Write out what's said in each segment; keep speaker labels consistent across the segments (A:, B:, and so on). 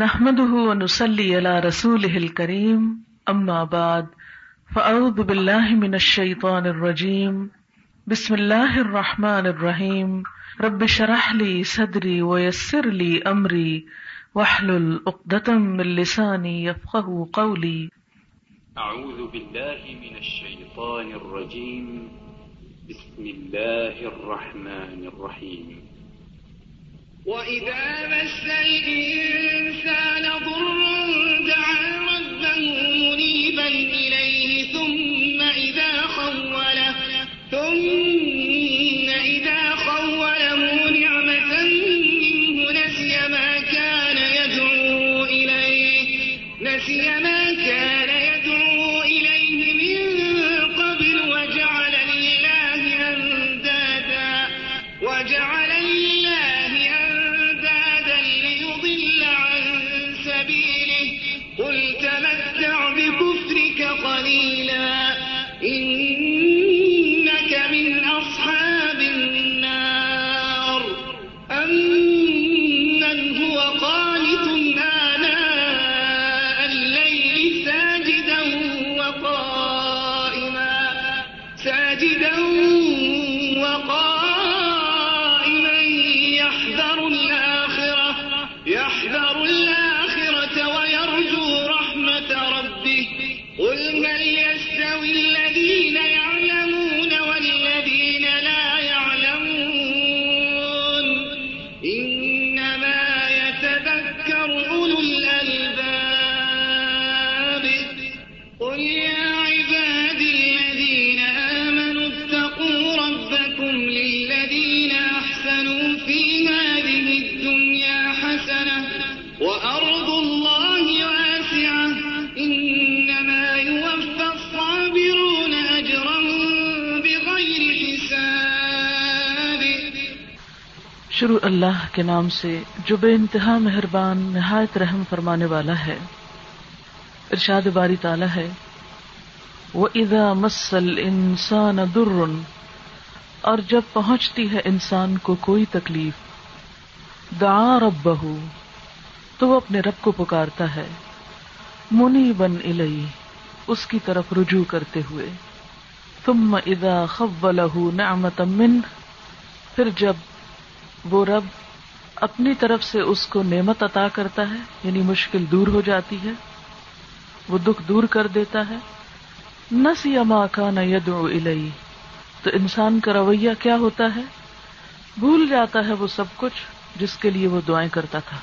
A: نحمده ونصلي على رسوله الكريم. أما بعد، فأعوذ بالله من الشيطان الرجيم. بسم الله الرحمن الرحيم. رب شرح لي صدري ويسر لي أمري. واحلل عقدة من لساني يفقه قولي.
B: أعوذ بالله من الشيطان الرجيم. بسم الله الرحمن الرحيم.
C: وإذا مس الإنسان ضر دعا ثم إذا خوله ثم وأرض الله واسعة، إنما يوفى الصابرون أجرهم بغير حساب.
A: شروع اللہ کے نام سے جو بے انتہا مہربان، نہایت رحم فرمانے والا ہے، ارشاد باری تعالی ہے وہ ادا مسل انسان در اور جب پہنچتی ہے انسان کو کوئی تکلیف، دعا رب بہو تو وہ اپنے رب کو پکارتا ہے۔ منی بن الئی اس کی طرف رجوع کرتے ہوئے۔ ثم اذا خولہ نعمت من پھر جب وہ رب اپنی طرف سے اس کو نعمت عطا کرتا ہے یعنی مشکل دور ہو جاتی ہے، وہ دکھ دور کر دیتا ہے۔ نسی ما کان یدعو الی تو انسان کا رویہ کیا ہوتا ہے؟ بھول جاتا ہے وہ سب کچھ، جس کے لیے وہ دعائیں کرتا تھا۔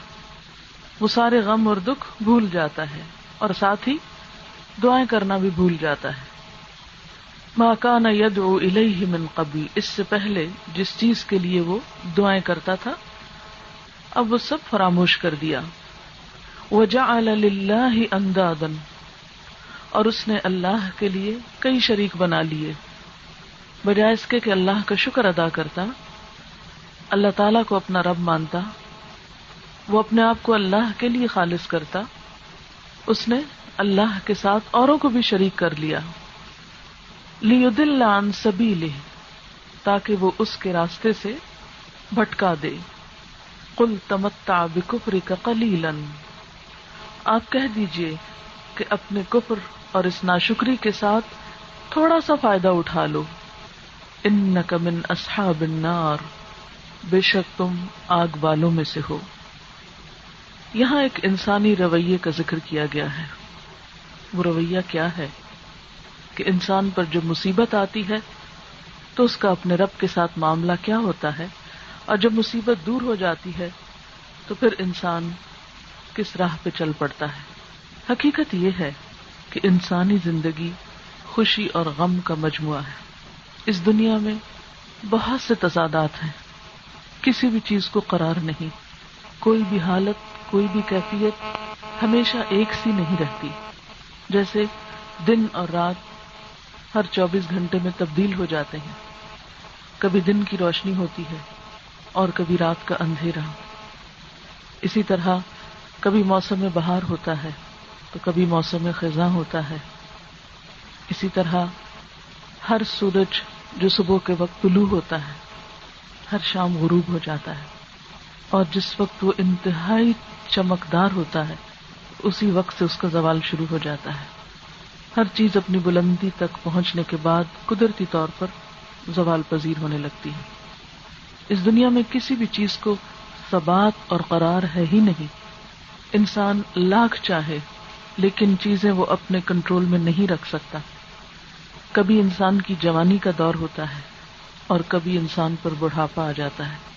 A: وہ سارے غم اور دکھ بھول جاتا ہے اور ساتھ ہی دعائیں کرنا بھی بھول جاتا ہے۔ ماں کان یدعو الیہ من قبل، اس سے پہلے جس چیز کے لیے وہ دعائیں کرتا تھا، اب وہ سب فراموش کر دیا۔ وجعل للہ اندادن اور اس نے اللہ کے لیے کئی شریک بنا لیے۔ بجائے اس کے کہ اللہ کا شکر ادا کرتا، اللہ تعالی کو اپنا رب مانتا۔ وہ اپنے آپ کو اللہ کے لیے خالص کرتا، اس نے اللہ کے ساتھ اوروں کو بھی شریک کر لیا۔ لیدل عن سبیلہ تاکہ وہ اس کے راستے سے بھٹکا دے۔ قل تمتع بکفرک قلیلا آپ کہہ دیجیے کہ اپنے کفر اور اس ناشکری کے ساتھ تھوڑا سا فائدہ اٹھا لو۔ انک من اصحاب النار۔ بے شک تم آگ والوں میں سے ہو۔ یہاں ایک انسانی رویے کا ذکر کیا گیا ہے۔ وہ رویہ کیا ہے؟ کہ انسان پر جب مصیبت آتی ہے، تو اس کا اپنے رب کے ساتھ معاملہ کیا ہوتا ہے؟ اور جب مصیبت دور ہو جاتی ہے، تو پھر انسان کس راہ پہ چل پڑتا ہے؟ حقیقت یہ ہے کہ انسانی زندگی خوشی اور غم کا مجموعہ ہے۔ اس دنیا میں بہت سے تضادات ہیں۔ کسی بھی چیز کو قرار نہیں۔ کوئی بھی حالت کوئی بھی کیفیت ہمیشہ ایک سی نہیں رہتی۔ جیسے دن اور رات ہر چوبیس گھنٹے میں تبدیل ہو جاتے ہیں۔ کبھی دن کی روشنی ہوتی ہے اور کبھی رات کا اندھیرا۔ اسی طرح کبھی موسم میں بہار ہوتا ہے تو کبھی موسم میں خزاں ہوتا ہے۔ اسی طرح ہر سورج جو صبح کے وقت طلوع ہوتا ہے، ہر شام غروب ہو جاتا ہے۔ اور جس وقت وہ انتہائی چمکدار ہوتا ہے، اسی وقت سے اس کا زوال شروع ہو جاتا ہے۔ ہر چیز اپنی بلندی تک پہنچنے کے بعد قدرتی طور پر زوال پذیر ہونے لگتی ہے۔ اس دنیا میں کسی بھی چیز کو ثبات اور قرار ہے ہی نہیں۔ انسان لاکھ چاہے، لیکن چیزیں وہ اپنے کنٹرول میں نہیں رکھ سکتا۔ کبھی انسان کی جوانی کا دور ہوتا ہے اور کبھی انسان پر بڑھاپا آ جاتا ہے۔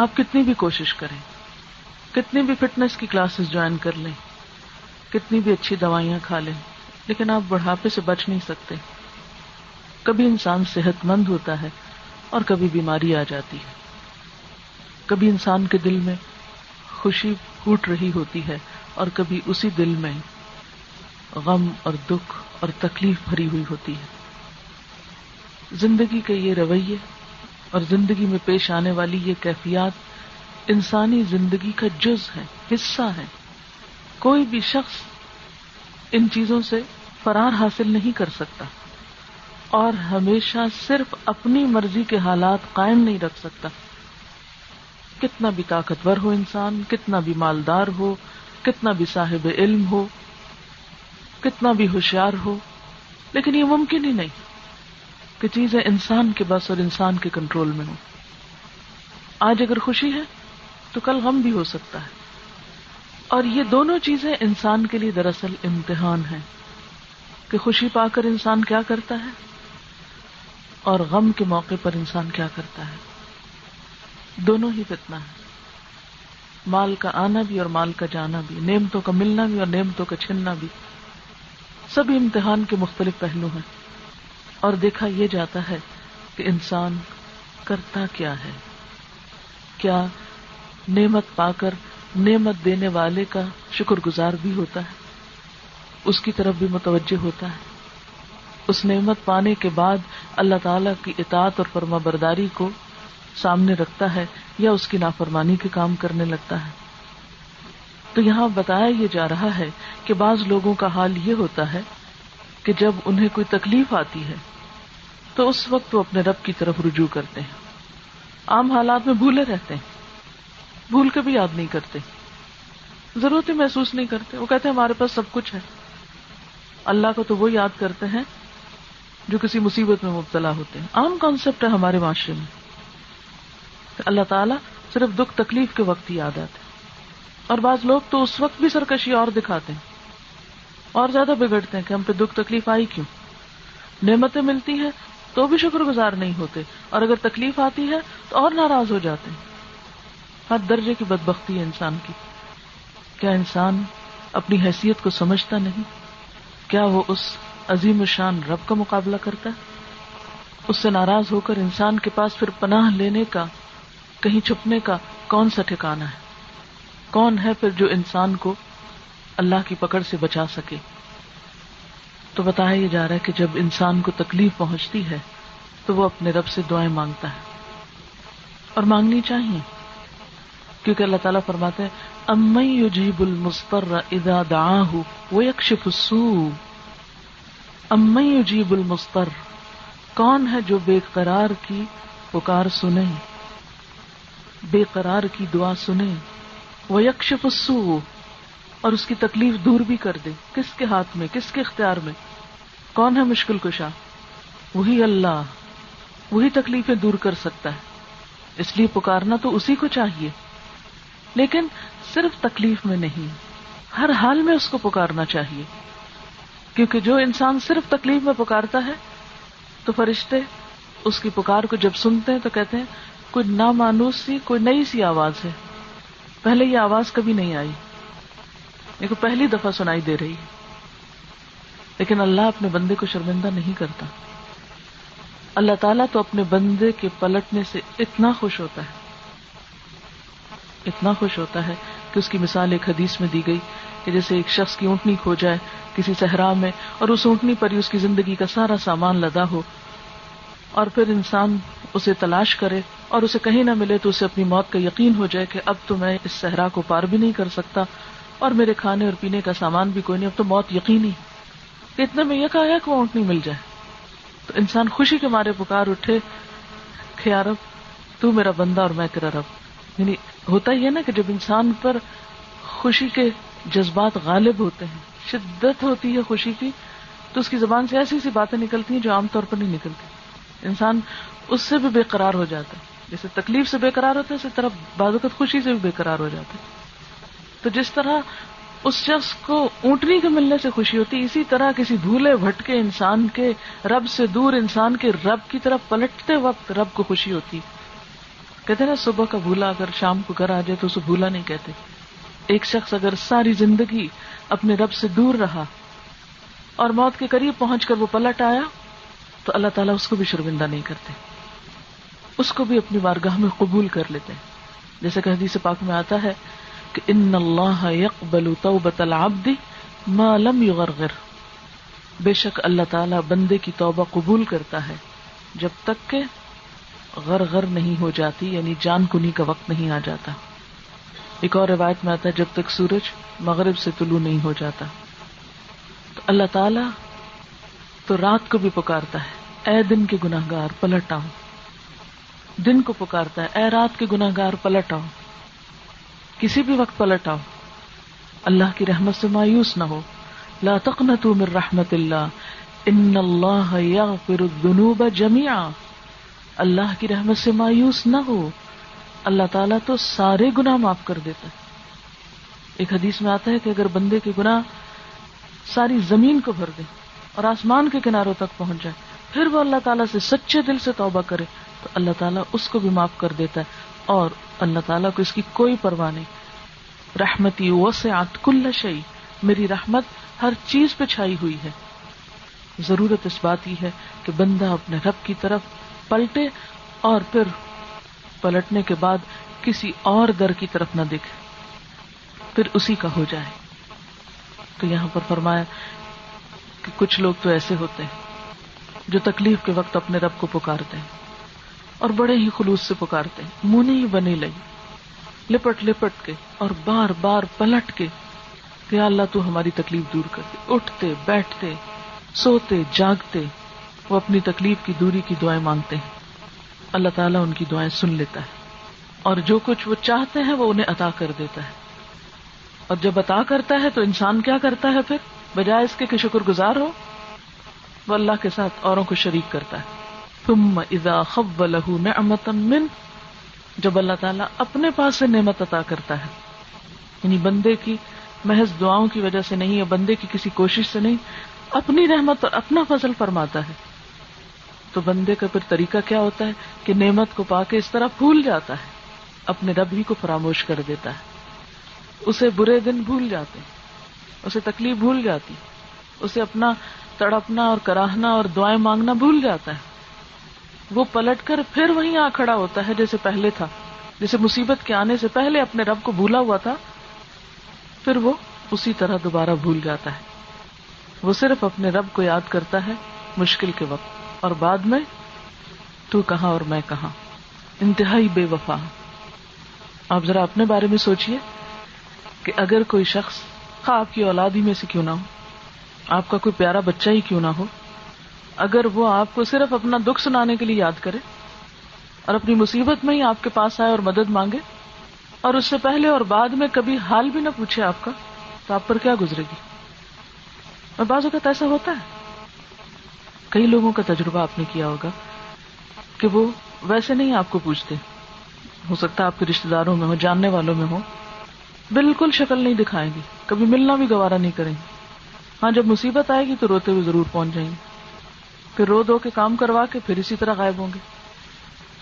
A: آپ کتنی بھی کوشش کریں، کتنی بھی فٹنس کی کلاسز جوائن کر لیں، کتنی بھی اچھی دوائیاں کھا لیں، لیکن آپ بڑھاپے سے بچ نہیں سکتے۔ کبھی انسان صحت مند ہوتا ہے اور کبھی بیماری آ جاتی ہے۔ کبھی انسان کے دل میں خوشی پھوٹ رہی ہوتی ہے اور کبھی اسی دل میں غم اور دکھ اور تکلیف بھری ہوئی ہوتی ہے۔ زندگی کے یہ رویے اور زندگی میں پیش آنے والی یہ کیفیات انسانی زندگی کا جز ہے حصہ ہے کوئی بھی شخص ان چیزوں سے فرار حاصل نہیں کر سکتا اور ہمیشہ صرف اپنی مرضی کے حالات قائم نہیں رکھ سکتا۔ کتنا بھی طاقتور ہو انسان، کتنا بھی مالدار ہو، کتنا بھی صاحب علم ہو، کتنا بھی ہوشیار ہو، لیکن یہ ممکن ہی نہیں۔ کہ چیزیں انسان کے بس اور انسان کے کنٹرول میں ہو آج اگر خوشی ہے، تو کل غم بھی ہو سکتا ہے۔ اور یہ دونوں چیزیں انسان کے لیے دراصل امتحان ہے کہ خوشی پا کر انسان کیا کرتا ہے اور غم کے موقع پر انسان کیا کرتا ہے۔ دونوں ہی فتنا ہے مال کا آنا بھی اور مال کا جانا بھی، نعمتوں کا ملنا بھی اور نعمتوں کا چھننا بھی، سبھی امتحان کے مختلف پہلو ہیں۔ اور دیکھا یہ جاتا ہے کہ انسان کرتا کیا ہے۔ کیا نعمت پا کر نعمت دینے والے کا شکر گزار بھی ہوتا ہے؟ اس کی طرف بھی متوجہ ہوتا ہے۔ اس نعمت پانے کے بعد اللہ تعالی کی اطاعت اور فرما برداری کو سامنے رکھتا ہے یا اس کی نافرمانی کے کام کرنے لگتا ہے۔ تو یہاں بتایا یہ جا رہا ہے کہ بعض لوگوں کا حال یہ ہوتا ہے کہ جب انہیں کوئی تکلیف آتی ہے تو اس وقت وہ اپنے رب کی طرف رجوع کرتے ہیں۔ عام حالات میں بھولے رہتے ہیں۔ بھول کے بھی یاد نہیں کرتے۔ ضرورت ہی محسوس نہیں کرتے۔ وہ کہتے ہیں، ہمارے پاس سب کچھ ہے۔ اللہ کو تو وہ یاد کرتے ہیں جو کسی مصیبت میں مبتلا ہوتے ہیں۔ عام کانسیپٹ ہے ہمارے معاشرے میں۔ اللہ تعالیٰ صرف دکھ تکلیف کے وقت ہی یاد آتے اور بعض لوگ تو اس وقت بھی سرکشی اور دکھاتے ہیں۔ اور زیادہ بگڑتے ہیں کہ ہم پہ دکھ تکلیف آئی کیوں؟ نعمتیں ملتی ہیں تو بھی شکر گزار نہیں ہوتے، اور اگر تکلیف آتی ہے تو اور ناراض ہو جاتے ہیں۔ ہر درجے کی بدبختی ہے انسان کی۔ کیا انسان اپنی حیثیت کو سمجھتا نہیں؟ کیا وہ اس عظیم شان رب کا مقابلہ کرتا ہے؟ اس سے ناراض ہو کر انسان کے پاس پھر پناہ لینے کا، کہیں چھپنے کا کون سا ٹھکانا ہے؟ کون ہے پھر جو انسان کو اللہ کی پکڑ سے بچا سکے۔ تو بتایا یہ جا رہا ہے کہ جب انسان کو تکلیف پہنچتی ہے، تو وہ اپنے رب سے دعائیں مانگتا ہے۔ اور مانگنی چاہیے۔ کیونکہ اللہ تعالیٰ فرماتے ہیں امئی جیب المستر ادا دا وہ یکشف امئی جیب المستر کون ہے جو بے قرار کی پکار سنے؟ بے قرار کی دعا سنے۔ وہ یکشف السو اور اس کی تکلیف دور بھی کر دے کس کے ہاتھ میں، کس کے اختیار میں؟ کون ہے مشکل کشا؟ وہی اللہ، وہی تکلیفیں دور کر سکتا ہے۔ اس لیے پکارنا تو اسی کو چاہیے۔ لیکن صرف تکلیف میں نہیں، ہر حال میں اس کو پکارنا چاہیے۔ کیونکہ جو انسان صرف تکلیف میں پکارتا ہے، تو فرشتے اس کی پکار کو جب سنتے ہیں تو کہتے ہیں، کوئی نامانوس سی کوئی نئی سی آواز ہے۔ پہلے یہ آواز کبھی نہیں آئی۔ کو پہلی دفعہ سنائی دے رہی ہے۔ لیکن اللہ اپنے بندے کو شرمندہ نہیں کرتا۔ اللہ تعالیٰ تو اپنے بندے کے پلٹنے سے اتنا خوش ہوتا ہے۔ اتنا خوش ہوتا ہے کہ اس کی مثال ایک حدیث میں دی گئی کہ جیسے ایک شخص کی اونٹنی کھو جائے کسی صحرا میں اور اس اونٹنی پر ہی اس کی زندگی کا سارا سامان لدا ہو اور پھر انسان اسے تلاش کرے اور اسے کہیں نہ ملے تو اسے اپنی موت کا یقین ہو جائے کہ اب تو میں اس صحرا کو پار بھی نہیں کر سکتا اور میرے کھانے اور پینے کا سامان بھی کوئی نہیں، اب تو موت یقینی اتنے میں یہ کہا کہ وہ اونٹ نہیں مل جائے۔ تو انسان خوشی کے مارے پکار اٹھے رب، تو میرا بندہ اور میں تیرا رب۔ یعنی ہوتا ہی ہے نا کہ جب انسان پر خوشی کے جذبات غالب ہوتے ہیں، شدت ہوتی ہے خوشی کی، تو اس کی زبان سے ایسی ایسی باتیں نکلتی ہیں جو عام طور پر نہیں نکلتی۔ انسان اس سے بھی بے قرار ہو جاتا ہے۔ جیسے تکلیف سے بے قرار ہوتا ہے، اسی طرح بازوقت خوشی سے بھی بے قرار ہو جاتا ہے۔ تو جس طرح اس شخص کو اونٹنی کے ملنے سے خوشی ہوتی، اسی طرح کسی بھولے بھٹکے انسان کے رب سے دور انسان کے رب کی طرف پلٹتے وقت رب کو خوشی ہوتی۔ کہتے نا، صبح کا بھولا اگر شام کو گھر آ جائے تو اسے بھولا نہیں کہتے۔ ایک شخص اگر ساری زندگی اپنے رب سے دور رہا اور موت کے قریب پہنچ کر وہ پلٹ آیا، تو اللہ تعالیٰ اس کو بھی شرمندہ نہیں کرتے۔ اس کو بھی اپنی بارگاہ میں قبول کر لیتے۔ جیسے کہ حدیث پاک میں آتا ہے کہ ان اللہ يقبل توبۃ العبد ما لم يغرغر. بے شک اللہ تعالیٰ بندے کی توبہ قبول کرتا ہے، جب تک کہ غر غر نہیں ہو جاتی یعنی جان کنی کا وقت نہیں آ جاتا۔ ایک اور روایت میں آتا ہے، جب تک سورج مغرب سے طلوع نہیں ہو جاتا۔ تو اللہ تعالی تو رات کو بھی پکارتا ہے۔ اے دن کے گناہ گار پلٹ آؤ دن کو پکارتا ہے، اے رات کے گناہ گار پلٹ آؤ کسی بھی وقت پلٹ آؤ اللہ کی رحمت سے مایوس نہ ہو۔ لا تقنطوا من رحمت اللہ۔ ان اللہ یغفر الذنوب جميعا اللہ کی رحمت سے مایوس نہ ہو۔ اللہ تعالیٰ تو سارے گناہ معاف کر دیتا ہے۔ ایک حدیث میں آتا ہے کہ اگر بندے کے گناہ ساری زمین کو بھر دے اور آسمان کے کناروں تک پہنچ جائے، پھر وہ اللہ تعالیٰ سے سچے دل سے توبہ کرے، تو اللہ تعالیٰ اس کو بھی معاف کر دیتا ہے۔ اور اللہ تعالیٰ کو اس کی کوئی پرواہ نہیں۔ رحمتی وسعت کل شعی میری رحمت ہر چیز پہ چھائی ہوئی ہے۔ ضرورت اس بات کی ہے کہ بندہ اپنے رب کی طرف پلٹے اور پھر پلٹنے کے بعد کسی اور در کی طرف نہ دکھے پھر اسی کا ہو جائے۔ تو یہاں پر فرمایا کہ کچھ لوگ تو ایسے ہوتے ہیں جو تکلیف کے وقت اپنے رب کو پکارتے ہیں۔ اور بڑے ہی خلوص سے پکارتے ہیں۔ منہ نہیں بنی لئی۔ لپٹ لپٹ کے اور بار بار پلٹ کے۔ کہ اللہ تو ہماری تکلیف دور کر دے اٹھتے، بیٹھتے، سوتے، جاگتے۔ وہ اپنی تکلیف کی دوری کی دعائیں مانگتے ہیں۔ اللہ تعالیٰ ان کی دعائیں سن لیتا ہے۔ اور جو کچھ وہ چاہتے ہیں وہ انہیں عطا کر دیتا ہے۔ اور جب عطا کرتا ہے تو انسان کیا کرتا ہے پھر؟ بجائے اس کے کہ شکر گزار ہو، وہ اللہ کے ساتھ اوروں کو شریک کرتا ہے۔ تم اذا خب لہو من، جب اللہ تعالیٰ اپنے پاس سے نعمت عطا کرتا ہے۔ یعنی بندے کی محض دعاؤں کی وجہ سے نہیں یا بندے کی کسی کوشش سے نہیں، اپنی رحمت اور اپنا فضل فرماتا ہے۔ تو بندے کا پھر طریقہ کیا ہوتا ہے کہ نعمت کو پا کے اس طرح بھول جاتا ہے، اپنے رب ہی کو فراموش کر دیتا ہے۔ اسے برے دن بھول جاتے اسے تکلیف بھول جاتی، اسے اپنا تڑپنا اور کراہنا اور دعائیں مانگنا بھول جاتا ہے۔ وہ پلٹ کر پھر وہیں آ کھڑا ہوتا ہے جیسے پہلے تھا۔ جیسے مصیبت کے آنے سے پہلے اپنے رب کو بھولا ہوا تھا، پھر وہ اسی طرح دوبارہ بھول جاتا ہے۔ وہ صرف اپنے رب کو یاد کرتا ہے مشکل کے وقت۔ اور بعد میں، تو کہاں اور میں کہاں؟ انتہائی بے وفا۔ آپ ذرا اپنے بارے میں سوچیے کہ اگر کوئی شخص خواہ آپ کی اولاد ہی میں سے کیوں نہ ہو، آپ کا کوئی پیارا بچہ ہی کیوں نہ ہو اگر وہ آپ کو صرف اپنا دکھ سنانے کے لیے یاد کرے اور اپنی مصیبت میں ہی آپ کے پاس آئے اور مدد مانگے اور اس سے پہلے اور بعد میں کبھی حال بھی نہ پوچھے آپ کا، تو آپ پر کیا گزرے گی؟ اور بعض اوقات ایسا ہوتا ہے۔ کئی لوگوں کا تجربہ آپ نے کیا ہوگا کہ وہ ویسے نہیں آپ کو پوچھتے۔ ہو سکتا ہے آپ کے رشتے داروں میں ہو جاننے والوں میں ہو بالکل شکل نہیں دکھائیں گی۔ کبھی ملنا بھی گوارا نہیں کریں گے ہاں جب مصیبت آئے گی تو روتے ہوئے ضرور پہنچ جائیں گے پھر رو دو کے کام کروا کے پھر اسی طرح غائب ہوں گے۔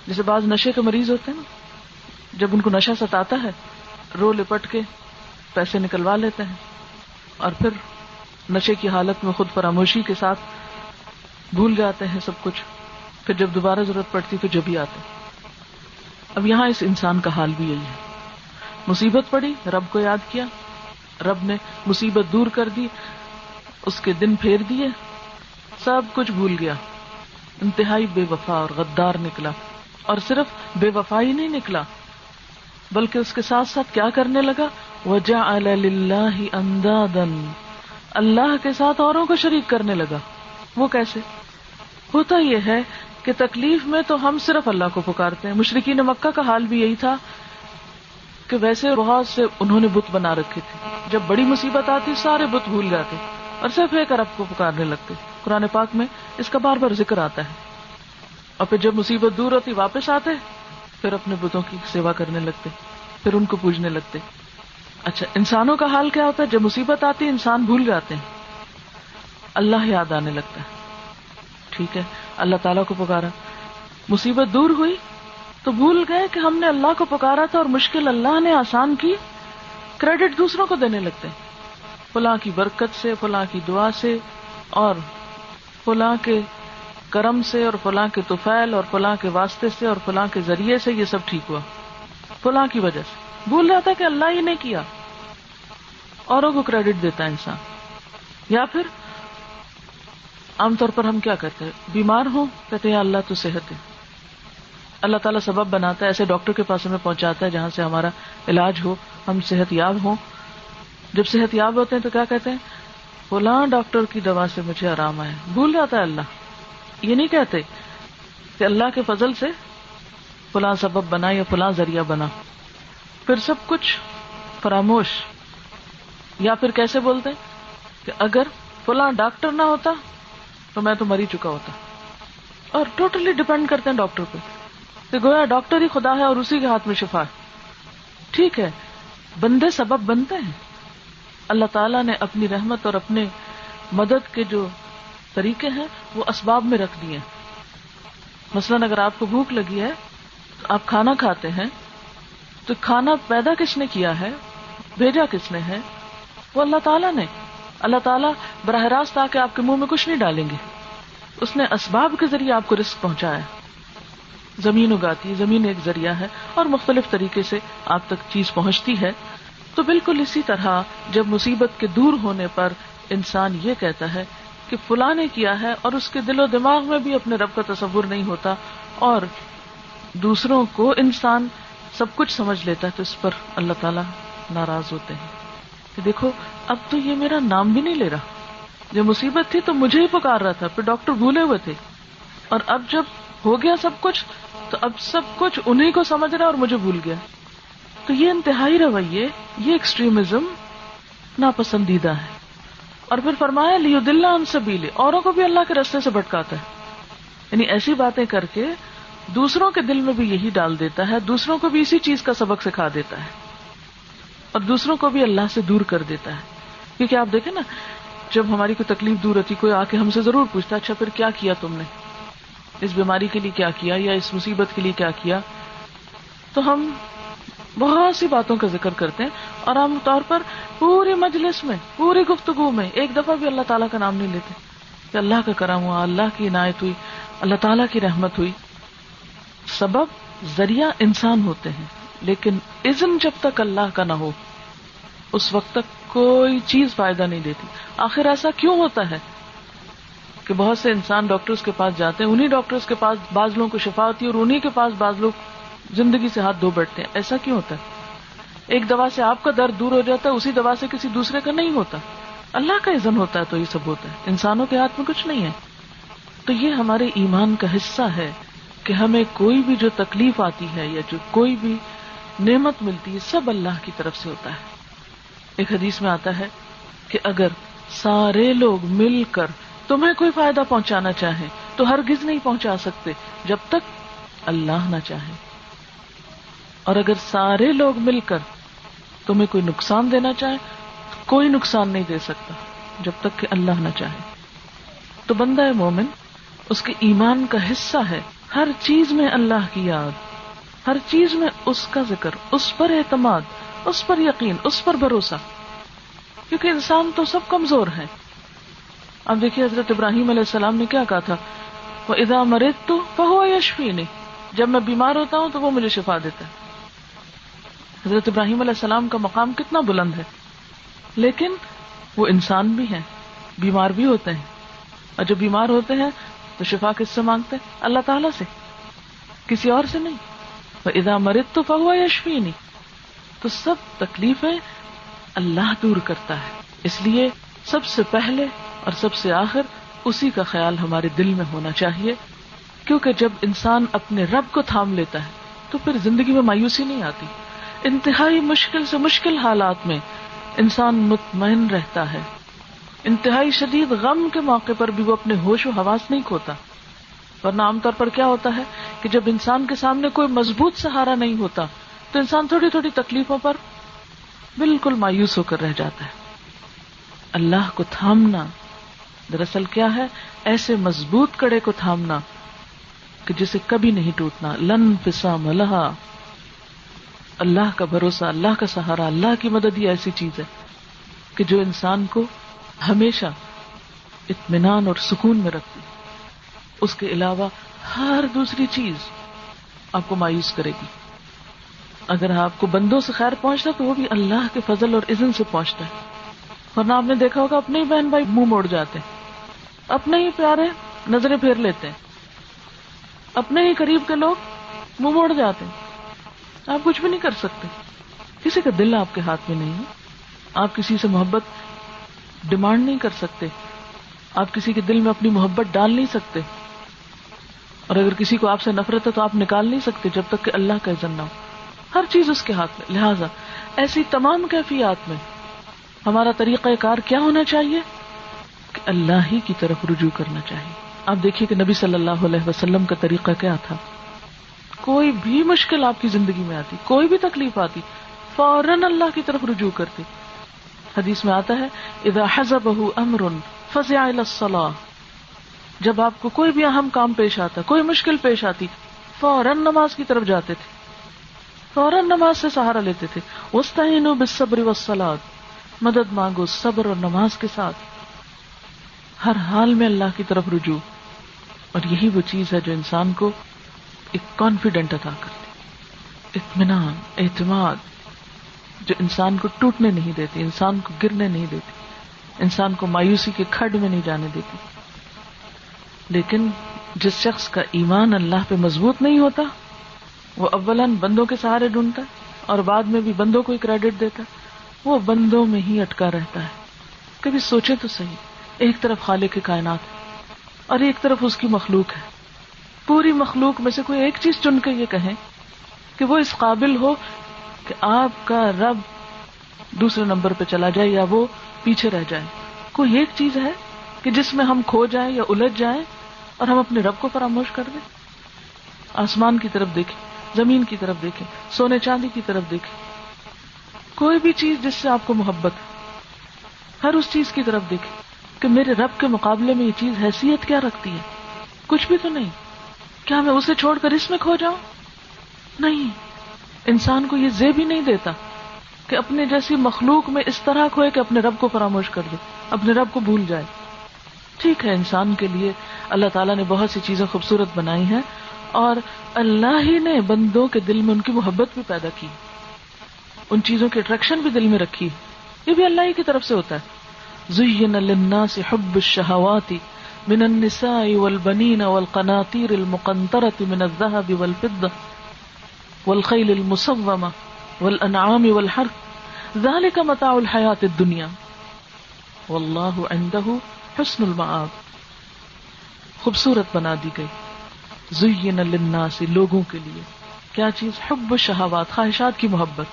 A: جیسے بعض نشے کے مریض ہوتے ہیں نا، جب ان کو نشہ ستاتا ہے، رو لپٹ کے پیسے نکلوا لیتے ہیں۔ اور پھر نشے کی حالت میں خود فراموشی کے ساتھ بھول جاتے ہیں سب کچھ۔ پھر جب دوبارہ ضرورت پڑتی تو جب ہی آتے اب یہاں اس انسان کا حال بھی یہی ہے۔ مصیبت پڑی، رب کو یاد کیا۔ رب نے مصیبت دور کر دی، اس کے دن پھیر دیے۔ سب کچھ بھول گیا۔ انتہائی بے وفا اور غدار نکلا۔ اور صرف بے وفا ہی نہیں نکلا، بلکہ اس کے ساتھ ساتھ کیا کرنے لگا؟ وجہ اندادن اللہ کے ساتھ اوروں کو شریک کرنے لگا۔ وہ کیسے؟ ہوتا یہ ہے کہ تکلیف میں تو ہم صرف اللہ کو پکارتے ہیں۔ مشرقین مکہ کا حال بھی یہی تھا کہ ویسے بہت سے انہوں نے بت بنا رکھے تھے۔ جب بڑی مصیبت آتی، سارے بت بھول جاتے اور صرف ایک ارب کو پکارنے لگتے۔ قرآن پاک میں اس کا بار بار ذکر آتا ہے۔ اور پھر جب مصیبت دور ہوتی، واپس آتے، پھر اپنے بتوں کی سیوا کرنے لگتے، پھر ان کو پوجنے لگتے۔ اچھا انسانوں کا حال کیا ہوتا ہے؟ جب مصیبت آتی، انسان بھول جاتے ہیں۔ اللہ یاد آنے لگتا ہے۔ ٹھیک ہے، اللہ تعالیٰ کو پکارا۔ مصیبت دور ہوئی تو بھول گئے کہ ہم نے اللہ کو پکارا تھا اور مشکل اللہ نے آسان کی کریڈٹ دوسروں کو دینے لگتے۔ فلاں کی برکت سے، فلاں کی دعا سے اور فلاں کے کرم سے اور فلاں کے توفیل اور فلاں کے واسطے سے اور فلاں کے ذریعے سے یہ سب ٹھیک ہوا۔ فلاں کی وجہ سے۔ بھول جاتا کہ اللہ ہی نے کیا۔ اوروں کو کریڈٹ دیتا ہے انسان۔ یا پھر عام طور پر ہم کیا کرتے ہیں؟ بیمار ہوں، کہتے ہیں اللہ تو صحت ہے۔ اللہ تعالیٰ سبب بناتا ہے، ایسے ڈاکٹر کے پاس ہمیں پہنچاتا ہے جہاں سے ہمارا علاج ہو، ہم صحت یاب ہوں۔ جب صحت یاب ہوتے ہیں تو کیا کہتے ہیں؟ فلاں ڈاکٹر کی دوا سے مجھے آرام آئے بھول جاتا ہے اللہ۔ یہ نہیں کہتے کہ اللہ کے فضل سے فلاں سبب بنا یا فلاں ذریعہ بنا۔ پھر سب کچھ فراموش۔ یا پھر کیسے بولتے کہ اگر فلاں ڈاکٹر نہ ہوتا تو میں تو مری چکا ہوتا۔ اور ٹوٹلی ڈپینڈ کرتے ہیں ڈاکٹر پہ کہ گویا ڈاکٹر ہی خدا ہے اور اسی کے ہاتھ میں شفا ہے۔ ٹھیک ہے، بندے سبب بنتے ہیں۔ اللہ تعالیٰ نے اپنی رحمت اور اپنے مدد کے جو طریقے ہیں وہ اسباب میں رکھ دیے۔ مثلاً اگر آپ کو بھوک لگی ہے تو آپ کھانا کھاتے ہیں، تو کھانا پیدا کس نے کیا ہے؟ بھیجا کس نے ہے؟ وہ اللہ تعالیٰ نے۔ اللہ تعالیٰ براہ راست آ کے آپ کے منہ میں کچھ نہیں ڈالیں گے۔ اس نے اسباب کے ذریعے آپ کو رسک پہنچایا۔ زمین اگاتی، زمین ایک ذریعہ ہے اور مختلف طریقے سے آپ تک چیز پہنچتی ہے۔ تو بالکل اسی طرح جب مصیبت کے دور ہونے پر انسان یہ کہتا ہے کہ فلاں نے کیا ہے اور اس کے دل و دماغ میں بھی اپنے رب کا تصور نہیں ہوتا اور دوسروں کو انسان سب کچھ سمجھ لیتا ہے، تو اس پر اللہ تعالیٰ ناراض ہوتے ہیں۔ کہ دیکھو، اب تو یہ میرا نام بھی نہیں لے رہا۔ جب مصیبت تھی تو مجھے ہی پکار رہا تھا، پھر ڈاکٹر بھولے ہوئے تھے۔ اور اب جب ہو گیا سب کچھ، تو اب سب کچھ انہیں کو سمجھ رہا اور مجھے بھول گیا۔ تو یہ انتہائی رویے، یہ ایکسٹریمزم ناپسندیدہ ہے۔ اور پھر فرمایا لیو دلہ ان سبیلے اوروں کو بھی اللہ کے رستے سے بھٹکاتا ہے۔ یعنی ایسی باتیں کر کے دوسروں کے دل میں بھی یہی ڈال دیتا ہے، دوسروں کو بھی اسی چیز کا سبق سکھا دیتا ہے۔ اور دوسروں کو بھی اللہ سے دور کر دیتا ہے۔ کیونکہ آپ دیکھیں نا، جب ہماری کوئی تکلیف دور ہوتی، کوئی آ کے ہم سے ضرور پوچھتا اچھا پھر کیا کیا تم نے؟ اس بیماری کے لیے کیا کیا؟ یا اس مصیبت کے لیے کیا کیا؟ تو ہم بہت سی باتوں کا ذکر کرتے ہیں اور عام طور پر پورے مجلس میں، پوری گفتگو میں ایک دفعہ بھی اللہ تعالیٰ کا نام نہیں لیتے۔ کہ اللہ کا کرم ہوا، اللہ کی عنایت ہوئی، اللہ تعالیٰ کی رحمت ہوئی۔ سبب ذریعہ انسان ہوتے ہیں، لیکن عزم جب تک اللہ کا نہ ہو، اس وقت تک کوئی چیز فائدہ نہیں دیتی۔ آخر ایسا کیوں ہوتا ہے؟ کہ بہت سے انسان ڈاکٹرز کے پاس جاتے ہیں انہیں ڈاکٹرز کے پاس بعض لوگوں کو شفا ہوتی ہے اور انہیں کے پاس بعض لوگ زندگی سے ہاتھ دھو بیٹھتے ہیں۔ ایسا کیوں ہوتا ہے؟ ایک دوا سے آپ کا درد دور ہو جاتا ہے، اسی دوا سے کسی دوسرے کا نہیں ہوتا۔ اللہ کا عزن ہوتا ہے تو یہ سب ہوتا ہے۔ انسانوں کے ہاتھ میں کچھ نہیں ہے۔ تو یہ ہمارے ایمان کا حصہ ہے کہ ہمیں کوئی بھی جو تکلیف آتی ہے یا جو کوئی بھی نعمت ملتی ہے، سب اللہ کی طرف سے ہوتا ہے۔ ایک حدیث میں آتا ہے کہ اگر سارے لوگ مل کر تمہیں کوئی فائدہ پہنچانا چاہے تو ہرگز نہیں پہنچا سکتے جب تک اللہ نہ چاہے۔ اور اگر سارے لوگ مل کر تمہیں کوئی نقصان دینا چاہے کوئی نقصان نہیں دے سکتا جب تک کہ اللہ نہ چاہے۔ تو بندہ مومن، اس کے ایمان کا حصہ ہے۔ ہر چیز میں اللہ کی یاد، ہر چیز میں اس کا ذکر، اس پر اعتماد، اس پر یقین، اس پر بھروسہ۔ کیونکہ انسان تو سب کمزور ہے اب دیکھیے حضرت ابراہیم علیہ السلام نے کیا کہا تھا؟ وہ ادا مرد تو وہ یشفی نہیں جب میں بیمار ہوتا ہوں تو وہ مجھے شفا دیتا ہے۔ حضرت ابراہیم علیہ السلام کا مقام کتنا بلند ہے۔ لیکن وہ انسان بھی ہیں، بیمار بھی ہوتے ہیں۔ اور جب بیمار ہوتے ہیں تو شفا کس سے مانگتے ہیں؟ اللہ تعالیٰ سے۔ کسی اور سے نہیں۔ وہ ادا مرد تو فہوا یشفی نہیں تو سب تکلیفیں اللہ دور کرتا ہے۔ اس لیے سب سے پہلے اور سب سے آخر اسی کا خیال ہمارے دل میں ہونا چاہیے۔ کیونکہ جب انسان اپنے رب کو تھام لیتا ہے تو پھر زندگی میں مایوسی نہیں آتی۔ انتہائی مشکل سے مشکل حالات میں انسان مطمئن رہتا ہے۔ انتہائی شدید غم کے موقع پر بھی وہ اپنے ہوش و حواس نہیں کھوتا۔ ورنہ عام طور پر کیا ہوتا ہے کہ جب انسان کے سامنے کوئی مضبوط سہارا نہیں ہوتا، تو انسان تھوڑی تھوڑی تکلیفوں پر بالکل مایوس ہو کر رہ جاتا ہے۔ اللہ کو تھامنا دراصل کیا ہے؟ ایسے مضبوط کڑے کو تھامنا کہ جسے کبھی نہیں ٹوٹنا۔ لن پسا ملحا اللہ کا بھروسہ، اللہ کا سہارا، اللہ کی مدد ہی ایسی چیز ہے کہ جو انسان کو ہمیشہ اطمینان اور سکون میں رکھتی۔ اس کے علاوہ ہر دوسری چیز آپ کو مایوس کرے گی۔ اگر آپ کو بندوں سے خیر پہنچتا تو وہ بھی اللہ کے فضل اور عزن سے پہنچتا ہے۔ ورنہ آپ نے دیکھا ہوگا، اپنے ہی بہن بھائی منہ موڑ جاتے ہیں۔ اپنے ہی پیارے نظریں پھیر لیتے ہیں۔ اپنے ہی قریب کے لوگ منہ موڑ جاتے ہیں۔ آپ کچھ بھی نہیں کر سکتے۔ کسی کا دل آپ کے ہاتھ میں نہیں ہے۔ آپ کسی سے محبت ڈیمانڈ نہیں کر سکتے۔ آپ کسی کے دل میں اپنی محبت ڈال نہیں سکتے۔ اور اگر کسی کو آپ سے نفرت ہے تو آپ نکال نہیں سکتے جب تک کہ اللہ کا عزن نہ ہو۔ ہر چیز اس کے ہاتھ میں۔ لہذا ایسی تمام کیفیات میں ہمارا طریقہ کار کیا ہونا چاہیے؟ کہ اللہ ہی کی طرف رجوع کرنا چاہیے۔ آپ دیکھیے کہ نبی صلی اللہ علیہ وسلم کا طریقہ کیا تھا۔ کوئی بھی مشکل آپ کی زندگی میں آتی، کوئی بھی تکلیف آتی، فوراً اللہ کی طرف رجوع کرتے۔ حدیث میں آتا ہے، اذا حزب امر فضا جب آپ کو کوئی بھی اہم کام پیش آتا، کوئی مشکل پیش آتی، فوراً نماز کی طرف جاتے تھے۔ فوراً نماز سے سہارا لیتے تھے۔ وسطین بصبر وسلاد مدد مانگو صبر اور نماز کے ساتھ۔ ہر حال میں اللہ کی طرف رجوع۔ اور یہی وہ چیز ہے جو انسان کو ایک کانفیڈنٹ ادا کرتی اطمینان، اعتماد جو انسان کو ٹوٹنے نہیں دیتی انسان کو گرنے نہیں دیتی انسان کو مایوسی کے کھڈ میں نہیں جانے دیتی لیکن جس شخص کا ایمان اللہ پہ مضبوط نہیں ہوتا، وہ اولن بندوں کے سہارے ڈھونڈتا ہے اور بعد میں بھی بندوں کو ہی کریڈٹ دیتا ہے۔ وہ بندوں میں ہی اٹکا رہتا ہے۔ کبھی سوچے تو صحیح، ایک طرف خالق کے کائنات اور ایک طرف اس کی مخلوق ہے۔ پوری مخلوق میں سے کوئی ایک چیز چن کے یہ کہیں کہ وہ اس قابل ہو کہ آپ کا رب دوسرے نمبر پہ چلا جائے یا وہ پیچھے رہ جائے۔ کوئی ایک چیز ہے کہ جس میں ہم کھو جائیں یا الجھ جائیں اور ہم اپنے رب کو فراموش کر دیں؟ آسمان کی طرف دیکھیں، زمین کی طرف دیکھیں، سونے چاندی کی طرف دیکھیں۔ کوئی بھی چیز جس سے آپ کو محبت ہر اس چیز کی طرف دیکھیں کہ میرے رب کے مقابلے میں یہ چیز حیثیت کیا رکھتی ہے؟ کچھ بھی تو نہیں۔ کیا میں اسے چھوڑ کر اس میں کھو جاؤں؟ نہیں، انسان کو یہ زے بھی نہیں دیتا کہ اپنے جیسی مخلوق میں اس طرح کھوئے کہ اپنے رب کو فراموش کر دے، اپنے رب کو بھول جائے۔ ٹھیک ہے، انسان کے لیے اللہ تعالیٰ نے بہت سی چیزیں خوبصورت بنائی ہیں اور اللہ ہی نے بندوں کے دل میں ان کی محبت بھی پیدا کی۔ ان چیزوں کی اٹریکشن بھی دل میں رکھی۔ یہ بھی اللہ ہی کی طرف سے ہوتا ہے۔ زین للناس حب الشہواتی من النساء والبنين والقناطير المقنطرة من الذهب والفضة والخيل المصومة والأنعام والحرث. ذلك متاع الحياة الدنيا. والله عنده حسن المعاب خوبصورت بنا دی گئی. زین للناس لوگوں کے لیے. کیا چیز حب شہوات، خواہشات کی محبت؟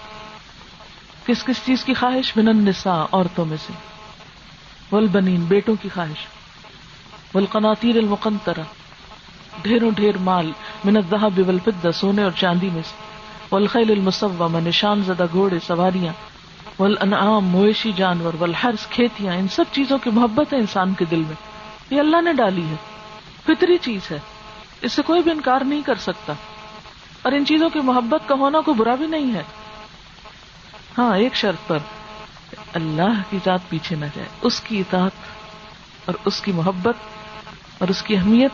A: کس کس چیز کی خواہش؟ من النساء، عورتوں میں سے. والبنین، بیٹوں کی خواہش. والقناطیر المقنطرہ، ڈھیروں ڈھیر مال من الذهب والفضة سونے اور چاندی میں سے، والخیل المصومہ نشان زدہ گھوڑے، سواریاں، والانعام، مویشی جانور والحرس کھیتیاں، ان سب چیزوں کی محبت ہے انسان کے دل میں۔ یہ اللہ نے ڈالی ہے۔ فطری چیز ہے۔ اس سے کوئی بھی انکار نہیں کر سکتا۔ اور ان چیزوں کی محبت کا ہونا کوئی برا بھی نہیں ہے۔ ہاں ایک شرط پر اللہ کی ذات پیچھے نہ جائے۔ اس کی اطاعت اور اس کی محبت اور اس کی اہمیت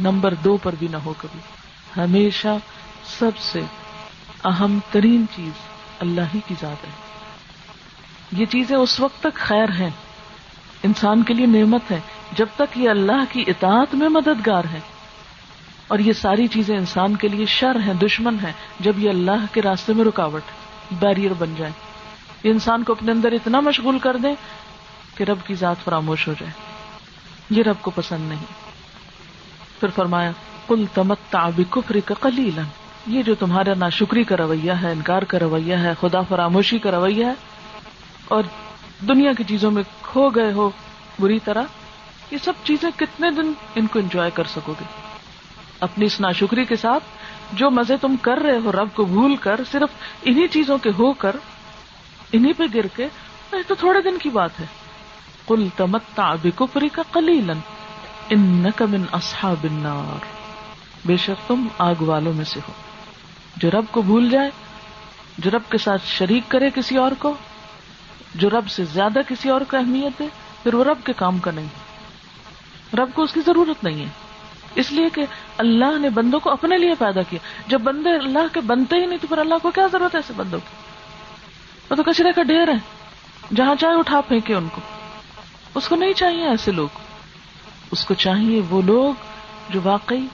A: نمبر دو پر بھی نہ ہو کبھی۔ ہمیشہ سب سے اہم ترین چیز اللہ ہی کی ذات ہے۔ یہ چیزیں اس وقت تک خیر ہیں۔ انسان کے لیے نعمت ہے۔ جب تک یہ اللہ کی اطاعت میں مددگار ہے۔ اور یہ ساری چیزیں انسان کے لیے شر ہیں، دشمن ہیں۔ جب یہ اللہ کے راستے میں رکاوٹ بیریئر بن جائے۔ یہ انسان کو اپنے اندر اتنا مشغول کر دیں کہ رب کی ذات فراموش ہو جائے۔ یہ رب کو پسند نہیں۔ پھر فرمایا کل تمت کا کلیلن یہ جو تمہارا ناشکری کا رویہ ہے، انکار کا رویہ ہے، خدا فراموشی کا رویہ ہے، اور دنیا کی چیزوں میں کھو گئے ہو بری طرح، یہ سب چیزیں کتنے دن ان کو انجوائے کر سکو گے؟ اپنی اس ناشکری کے ساتھ جو مزے تم کر رہے ہو، رب کو بھول کر، صرف انہی چیزوں کے ہو کر، انہی پہ گر کے تو تھوڑے دن کی بات ہے۔ کل تمتا بکری کا کلیلن من اصحاب النار۔ بے شک تم آگ والوں میں سے ہو۔ جو رب کو بھول جائے، جو رب کے ساتھ شریک کرے کسی اور کو، جو رب سے زیادہ کسی اور کو اہمیت ہے پھر وہ رب کے کام کا نہیں۔ رب کو اس کی ضرورت نہیں ہے۔ اس لیے کہ اللہ نے بندوں کو اپنے لیے پیدا کیا۔ جب بندے اللہ کے بنتے ہی نہیں، تو پھر اللہ کو کیا ضرورت ہے ایسے بندوں کی؟ وہ تو کچرے کا ڈھیر ہے جہاں چاہے اٹھا پھینکے ان کو۔ اس کو نہیں چاہیے ایسے لوگ۔ اس کو چاہیے وہ لوگ جو واقعی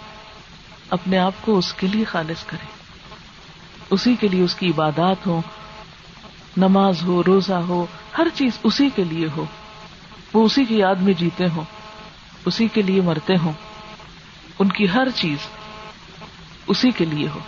A: اپنے آپ کو اس کے لیے خالص کرے اسی کے لیے اس کی عبادات ہو نماز ہو، روزہ ہو، ہر چیز اسی کے لیے ہو۔ وہ اسی کی یاد میں جیتے ہوں، اسی کے لیے مرتے ہوں۔ ان کی ہر چیز اسی کے لیے ہو۔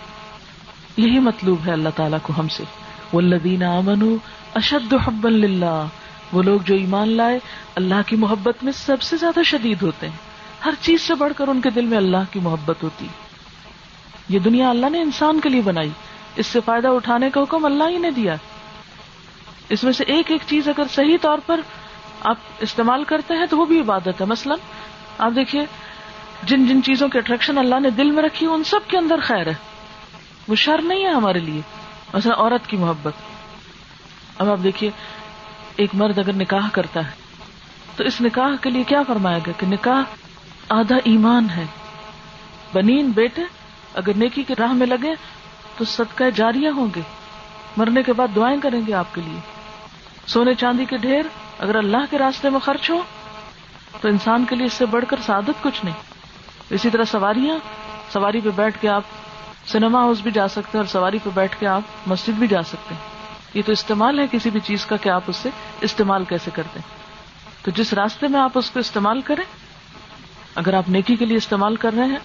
A: یہی مطلوب ہے اللہ تعالیٰ کو ہم سے۔ وہ لدین امن اشد حب اللہ وہ لوگ جو ایمان لائے، اللہ کی محبت میں سب سے زیادہ شدید ہوتے ہیں۔ ہر چیز سے بڑھ کر ان کے دل میں اللہ کی محبت ہوتی۔ یہ دنیا اللہ نے انسان کے لیے بنائی۔ اس سے فائدہ اٹھانے کا حکم اللہ ہی نے دیا۔ اس میں سے ایک ایک چیز اگر صحیح طور پر آپ استعمال کرتے ہیں تو وہ بھی عبادت ہے۔ مثلاً آپ دیکھیے، جن جن چیزوں کے اٹریکشن اللہ نے دل میں رکھی، ان سب کے اندر خیر ہے۔ وہ شر نہیں ہے ہمارے لیے۔ مثلا عورت کی محبت۔ اب آپ دیکھیے ایک مرد اگر نکاح کرتا ہے، تو اس نکاح کے لیے کیا فرمایا گیا کہ نکاح آدھا ایمان ہے۔ بنین بیٹے، اگر نیکی کی راہ میں لگے تو صدقہ جاریہ ہوں گے۔ مرنے کے بعد دعائیں کریں گے آپ کے لیے۔ سونے چاندی کے ڈھیر اگر اللہ کے راستے میں خرچ ہو، تو انسان کے لیے اس سے بڑھ کر سعادت کچھ نہیں۔ اسی طرح سواریاں، سواری پہ بیٹھ کے آپ سنیما ہاؤس بھی جا سکتے ہیں اور سواری پہ بیٹھ کے آپ مسجد بھی جا سکتے ہیں۔ یہ تو استعمال ہے کسی بھی چیز کا کہ آپ اس سے استعمال کیسے کرتے ہیں؟ تو جس راستے میں آپ اس کو استعمال کریں، اگر آپ نیکی کے لیے استعمال کر رہے ہیں،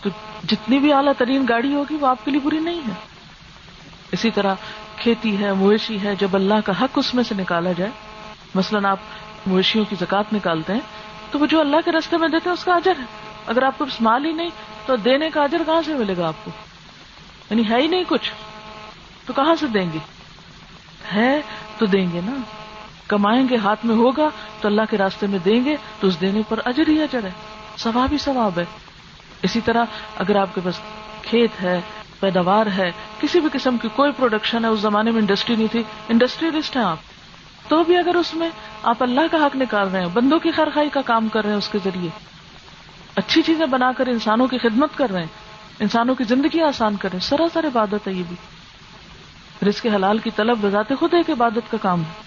A: تو جتنی بھی اعلیٰ ترین گاڑی ہوگی، وہ آپ کے لیے بری نہیں ہے۔ اسی طرح کھیتی ہے، مویشی ہے، جب اللہ کا حق اس میں سے نکالا جائے، مثلاً آپ مویشیوں کی زکات نکالتے ہیں، تو وہ جو اللہ کے راستے میں دیتے ہیں، اس کا اجر ہے۔ اگر آپ کو مال ہی نہیں، تو دینے کا اجر کہاں سے ملے گا آپ کو؟ یعنی ہے ہی نہیں کچھ، تو کہاں سے دیں گے؟ ہے تو دیں گے نا۔ کمائیں گے، ہاتھ میں ہوگا تو اللہ کے راستے میں دیں گے تو اس دینے پر اجر ہی اجر ہے۔ ثواب ہی ثواب ہے۔ اسی طرح اگر آپ کے پاس کھیت ہے، پیداوار ہے، کسی بھی قسم کی کوئی پروڈکشن ہے، اس زمانے میں انڈسٹری نہیں تھی انڈسٹریلسٹ ہیں آپ۔ تو بھی اگر اس میں آپ اللہ کا حق نکال رہے ہیں، بندوں کی خرخائی کا کام کر رہے ہیں اس کے ذریعے، اچھی چیزیں بنا کر انسانوں کی خدمت کر رہے ہیں، انسانوں کی زندگی آسان کر رہے ہیں، سراسر عبادت ہے یہ بھی۔ رزق کے حلال کی طلب بذات خود ایک عبادت کا کام ہے۔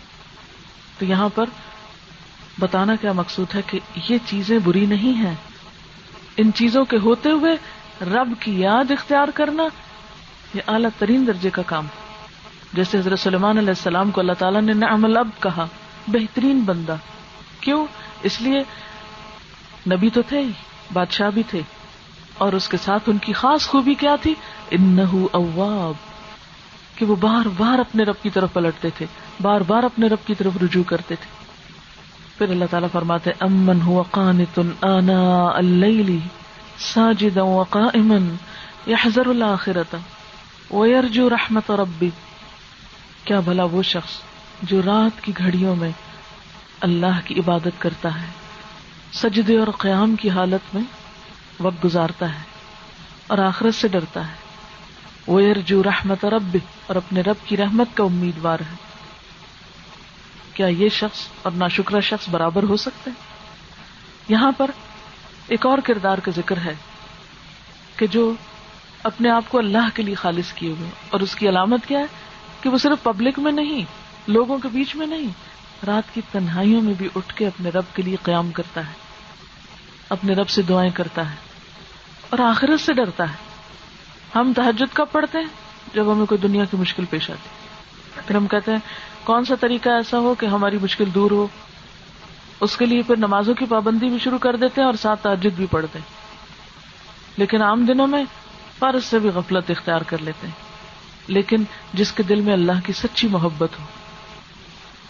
A: تو یہاں پر بتانا کیا مقصود ہے کہ یہ چیزیں بری نہیں ہیں۔ ان چیزوں کے ہوتے ہوئے رب کی یاد اختیار کرنا یہ اعلیٰ ترین درجے کا کام جیسے حضرت سلمان علیہ السلام کو اللہ تعالیٰ نے نعم الب کہا، بہترین بندہ۔ کیوں؟ اس لیے نبی تو تھے، بادشاہ بھی تھے۔ اور اس کے ساتھ ان کی خاص خوبی کیا تھی؟ انہو اواب۔ کہ وہ بار بار اپنے رب کی طرف پلٹتے تھے، بار بار اپنے رب کی طرف رجوع کرتے تھے۔ پھر اللہ تعالیٰ فرماتے، امن ہوا قانت آنا اللیلی ساجدا وقائما یحذر الاخرت ویرجو رحمت ربی۔ کیا بھلا وہ شخص جو رات کی گھڑیوں میں اللہ کی عبادت کرتا ہے، سجدے اور قیام کی حالت میں وقت گزارتا ہے اور آخرت سے ڈرتا ہے۔ وہ ارجو رحمت رب اور اپنے رب کی رحمت کا امیدوار ہے۔ کیا یہ شخص اور نا شخص برابر ہو سکتے یہاں پر ایک اور کردار کا ذکر ہے کہ جو اپنے آپ کو اللہ کے لیے خالص کیے ہوئے، اور اس کی علامت کیا ہے؟ کہ وہ صرف پبلک میں نہیں، لوگوں کے بیچ میں نہیں، رات کی تنہائیوں میں بھی اٹھ کے اپنے رب کے لیے قیام کرتا ہے، اپنے رب سے دعائیں کرتا ہے، اور آخرت سے ڈرتا ہے۔ ہم تحجد کب پڑھتے ہیں؟ جب ہمیں کوئی دنیا کی مشکل پیش آتی۔ پھر ہم کہتے ہیں، کون سا طریقہ ایسا ہو کہ ہماری مشکل دور ہو؟ اس کے لیے پھر نمازوں کی پابندی بھی شروع کر دیتے ہیں اور ساتھ تحجد بھی پڑھتے ہیں۔ لیکن عام دنوں میں فرض سے بھی غفلت اختیار کر لیتے ہیں۔ لیکن جس کے دل میں اللہ کی سچی محبت ہو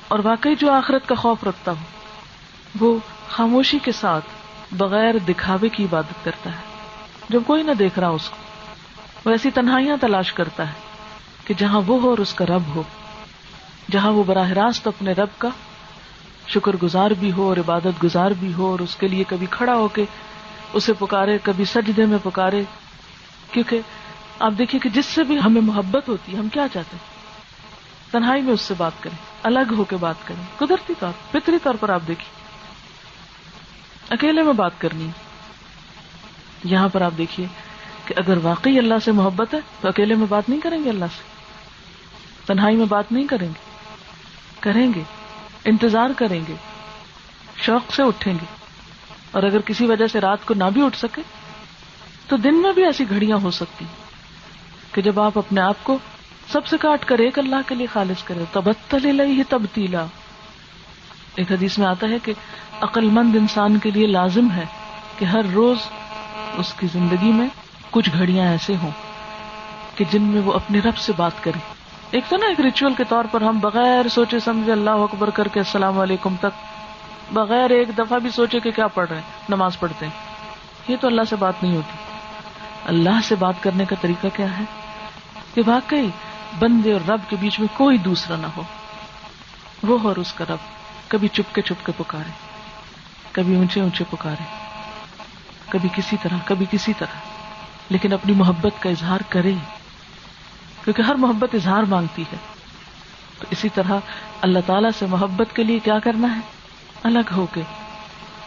A: اور واقعی جو آخرت کا خوف رکھتا ہو، وہ خاموشی کے ساتھ بغیر دکھاوے کی عبادت کرتا ہے۔ جب کوئی نہ دیکھ رہا اس کو وہ ایسی تنہائیاں تلاش کرتا ہے کہ جہاں وہ ہو اور اس کا رب ہو، جہاں وہ براہ راست اپنے رب کا شکر گزار بھی ہو اور عبادت گزار بھی ہو اور اس کے لیے کبھی کھڑا ہو کے اسے پکارے، کبھی سجدے میں پکارے۔ کیونکہ آپ دیکھیے کہ جس سے بھی ہمیں محبت ہوتی ہے ہم کیا چاہتے ہیں؟ تنہائی میں اس سے بات کریں، الگ ہو کے بات کریں۔ قدرتی طور، فطری طور پر آپ دیکھیے۔ اکیلے میں بات کرنی ہے یہاں پر آپ دیکھیے۔ کہ اگر واقعی اللہ سے محبت ہے تو اکیلے میں بات نہیں کریں گے اللہ سے؟ تنہائی میں بات نہیں کریں گے؟ کریں گے، انتظار کریں گے، شوق سے اٹھیں گے۔ اور اگر کسی وجہ سے رات کو نہ بھی اٹھ سکے، تو دن میں بھی ایسی گھڑیاں ہو سکتی کہ جب آپ اپنے آپ کو سب سے کاٹ کر ایک اللہ کے لیے خالص کرے تبتل ہی تبدیلا ایک حدیث میں آتا ہے کہ عقل مند انسان کے لیے لازم ہے کہ ہر روز اس کی زندگی میں کچھ گھڑیاں ایسے ہوں کہ جن میں وہ اپنے رب سے بات کرے ایک تو نا ایک ریچول کے طور پر ہم بغیر سوچے سمجھے اللہ اکبر کر کے السلام علیکم تک، بغیر ایک دفعہ بھی سوچے کہ کیا پڑھ رہے ہیں، نماز پڑھتے ہیں۔ یہ تو اللہ سے بات نہیں ہوتی۔ اللہ سے بات کرنے کا طریقہ کیا ہے؟ کہ واقعی بندے اور رب کے بیچ میں کوئی دوسرا نہ ہو۔ وہ اور اس کا رب کبھی چپ کے چپ کے پکارے، کبھی اونچے اونچے پکارے، کبھی کسی طرح، کبھی کسی طرح۔ لیکن اپنی محبت کا اظہار کرے کیونکہ ہر محبت اظہار مانگتی ہے۔ تو اسی طرح اللہ تعالی سے محبت کے لیے کیا کرنا ہے؟ الگ ہو کے،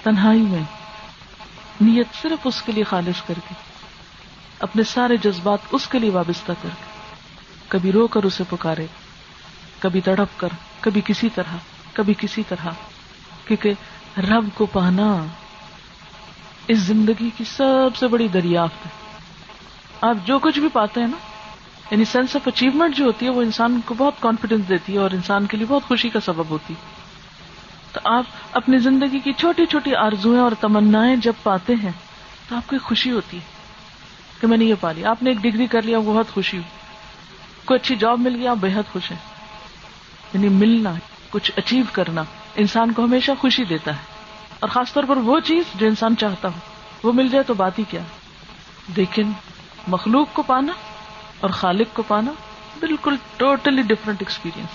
A: تنہائی میں، نیت صرف اس کے لیے خالص کر کے، اپنے سارے جذبات اس کے لیے وابستہ کر کے۔ کبھی رو کر اسے پکارے، کبھی تڑپ کر، کبھی کسی طرح، کبھی کسی طرح، کیونکہ رب کو پانا اس زندگی کی سب سے بڑی دریافت ہے۔ آپ جو کچھ بھی پاتے ہیں نا یعنی سینس آف اچیومنٹ جو ہوتی ہے، وہ انسان کو بہت کانفیڈینس دیتی ہے اور انسان کے لیے بہت خوشی کا سبب ہوتی تو آپ اپنی زندگی کی چھوٹی چھوٹی آرزویں اور تمنا جب پاتے ہیں، تو آپ کو ایک خوشی ہوتی ہے کہ میں نے یہ پا لیا۔ آپ نے ایک ڈگری کر لیا بہت خوشی ہوئی۔ کوئی اچھی جاب مل گیا آپ بےحد خوش ہیں۔ یعنی ملنا، کچھ اچیو کرنا انسان کو ہمیشہ خوشی دیتا ہے۔ اور خاص طور پر وہ چیز جو انسان چاہتا ہو، وہ مل جائے تو بات ہی کیا۔ لیکن مخلوق کو پانا اور خالق کو پانا بالکل ٹوٹلی ڈفرنٹ ایکسپیرئنس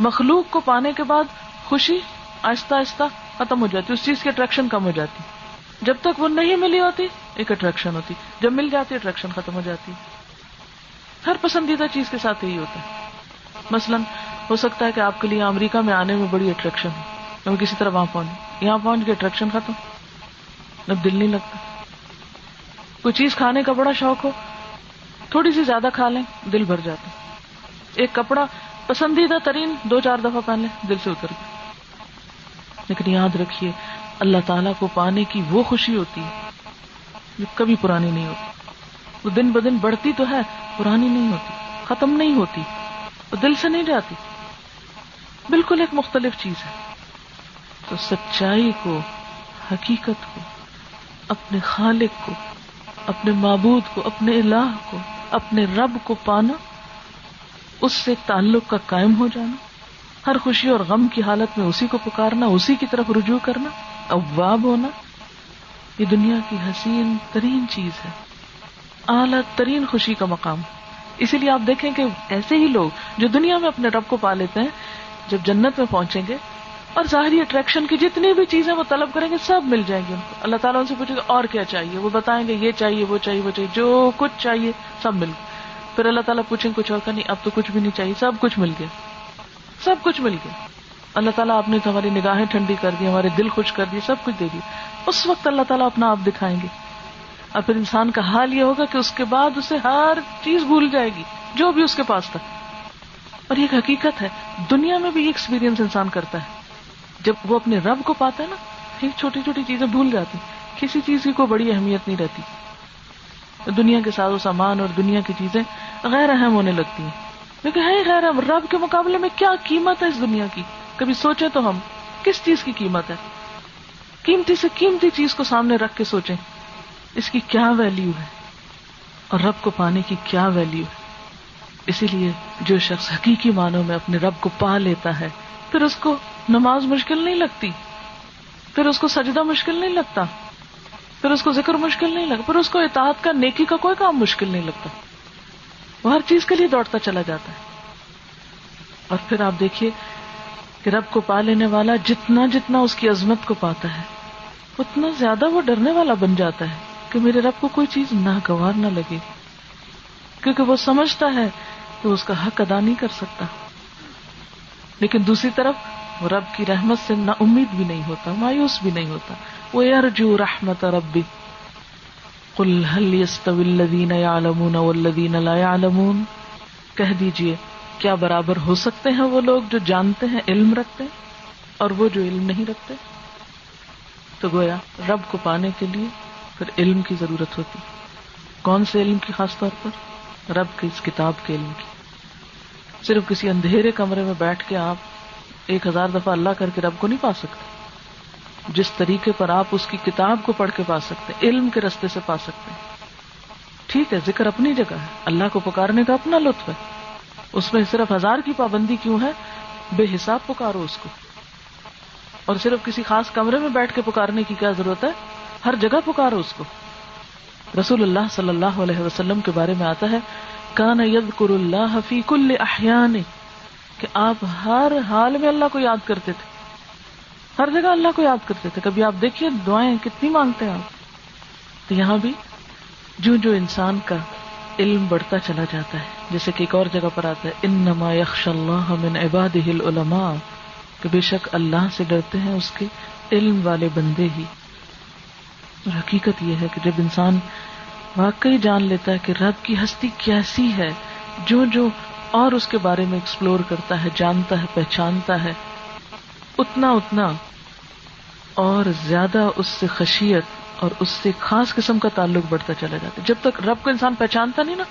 A: مخلوق کو پانے کے بعد خوشی آہستہ آہستہ ختم ہو جاتی، اس چیز کی اٹریکشن کم ہو جاتی۔ جب تک وہ نہیں ملی ہوتی، ایک اٹریکشن ہوتی۔ جب مل جاتی اٹریکشن ختم ہو جاتی۔ ہر پسندیدہ چیز کے ساتھ یہی ہوتا ہے۔ مثلاً ہو سکتا ہے کہ آپ کے لیے امریکہ میں آنے میں بڑی اٹریکشن ہو کسی طرح وہاں پہنچے یہاں پہنچ کے اٹریکشن ختم۔ اب دل نہیں لگتا۔ کوئی چیز کھانے کا بڑا شوق ہو، تھوڑی سی زیادہ کھا لیں، دل بھر جاتا ایک کپڑا پسندیدہ ترین دو چار دفعہ پہن لیں، دل سے اتر گیا۔ لیکن یاد رکھیے، اللہ تعالیٰ کو پانے کی وہ خوشی ہوتی ہے جو کبھی پرانی نہیں ہوتی۔ وہ دن بدن بڑھتی تو ہے، پرانی نہیں ہوتی، ختم نہیں ہوتی، وہ دل سے نہیں جاتی۔ بالکل ایک مختلف چیز ہے۔ تو سچائی کو، حقیقت کو، اپنے خالق کو اپنے معبود کو، اپنے الہ کو، اپنے رب کو پانا، اس سے تعلق کا قائم ہو جانا۔ ہر خوشی اور غم کی حالت میں اسی کو پکارنا، اسی کی طرف رجوع کرنا، اواب ہونا۔ یہ دنیا کی حسین ترین چیز ہے۔ اعلی ترین خوشی کا مقام۔ اسی لیے آپ دیکھیں کہ ایسے ہی لوگ جو دنیا میں اپنے رب کو پا لیتے ہیں، جب جنت میں پہنچیں گے اور ظاہری اٹریکشن کی جتنی بھی چیزیں وہ طلب کریں گے سب مل جائیں گے ان کو۔ اللہ تعالیٰ ان سے پوچھے گا، اور کیا چاہیے؟ وہ بتائیں گے، یہ چاہیے، وہ چاہیے وہ چاہیے، جو کچھ چاہیے سب مل گیا۔ پھر اللہ تعالیٰ پوچھیں کچھ اور کا نہیں، اب تو کچھ بھی نہیں چاہیے، سب کچھ مل گیا۔ سب کچھ مل گیا۔ اللہ تعالیٰ آپ نے تو ہماری نگاہیں ٹھنڈی کر دی، ہمارے دل خوش کر دی سب کچھ دے دی اس وقت اللہ تعالیٰ اپنا آپ دکھائیں گے۔ اور پھر انسان کا حال یہ ہوگا کہ اس کے بعد اسے ہر چیز بھول جائے گی، جو بھی اس کے پاس تھا۔ اور یہ حقیقت ہے، دنیا میں بھی یہ ایکسپیرئنس انسان کرتا ہے۔ جب وہ اپنے رب کو پاتا ہے نا، پھر چھوٹی چھوٹی چیزیں بھول جاتی کسی چیز کی کوئی بڑی اہمیت نہیں رہتی۔ دنیا کے ساز و سامان اور دنیا کی چیزیں غیر اہم ہونے لگتی ہیں۔ لیکن ہے غیر اہم، رب کے مقابلے میں کیا قیمت ہے اس دنیا کی؟ کبھی سوچے تو ہم، کس چیز کی قیمت ہے؟ قیمتی سے قیمتی چیز کو سامنے رکھ کے سوچیں۔ اس کی کیا ویلو ہے؟ اور رب کو پانے کی کیا ویلیو ہے؟ اسی لیے جو شخص حقیقی معنوں میں اپنے رب کو پا لیتا ہے پھر اس کو نماز مشکل نہیں لگتی، پھر اس کو سجدہ مشکل نہیں لگتا، پھر اس کو ذکر مشکل نہیں لگتا، پھر اس کو اطاعت کا، نیکی کا کوئی کام مشکل نہیں لگتا۔ وہ ہر چیز کے لیے دوڑتا چلا جاتا ہے۔ اور پھر آپ دیکھیے کہ رب کو پا لینے والا جتنا جتنا اس کی عظمت کو پاتا ہے، اتنا زیادہ وہ ڈرنے والا بن جاتا ہے کہ میرے رب کو کوئی چیز ناگوار نہ لگے۔ کیونکہ وہ سمجھتا ہے کہ اس کا حق ادا نہیں کر سکتا۔ لیکن دوسری طرف رب کی رحمت سے نا امید بھی نہیں ہوتا، مایوس بھی نہیں ہوتا۔ وہ ارجو رحمت ربی۔ قل هل يستوي الذين يعلمون والذين لا يعلمون کہہ دیجیے، کیا برابر ہو سکتے ہیں وہ لوگ جو جانتے ہیں، علم رکھتے ہیں اور وہ جو علم نہیں رکھتے؟ تو گویا، رب کو پانے کے لیے پھر علم کی ضرورت ہوتی۔ کون سے علم کی خاص طور پر؟ رب کی اس کتاب کے علم کی۔ صرف کسی اندھیرے کمرے میں بیٹھ کے آپ ایک ہزار دفعہ اللہ کر کے رب کو نہیں پا سکتے۔ جس طریقے پر آپ اس کی کتاب کو پڑھ کے پا سکتے علم کے رستے سے پا سکتے ٹھیک ہے، ذکر اپنی جگہ ہے۔ اللہ کو پکارنے کا اپنا لطف ہے۔ اس میں صرف ہزار کی پابندی کیوں ہے؟ بے حساب پکارو اس کو۔ اور صرف کسی خاص کمرے میں بیٹھ کے پکارنے کی کیا ضرورت ہے؟ ہر جگہ پکارو اس کو۔ رسول اللہ صلی اللہ علیہ وسلم کے بارے میں آتا ہے کان ید کر اللہ حفیق الاحیان کہ آپ ہر حال میں اللہ کو یاد کرتے تھے۔ ہر جگہ اللہ کو یاد کرتے تھے۔ کبھی آپ دیکھیے دعائیں کتنی مانگتے ہیں آپ۔ تو یہاں بھی جو جو انسان کا علم بڑھتا چلا جاتا ہے، جیسے کہ ایک اور جگہ پر آتا ہے ان نما یکش اللہ من عباد العلماء، کہ بے شک اللہ سے ڈرتے ہیں اس کے علم والے بندے ہی۔ اور حقیقت یہ ہے کہ جب انسان واقعی جان لیتا ہے کہ رب کی ہستی کیسی ہے، جو جو اور اس کے بارے میں ایکسپلور کرتا ہے، جانتا ہے، پہچانتا ہے۔ اتنا اتنا اور زیادہ اس سے خشیت اور اس سے خاص قسم کا تعلق بڑھتا چلا جاتا ہے۔ جب تک رب کو انسان پہچانتا نہیں نا،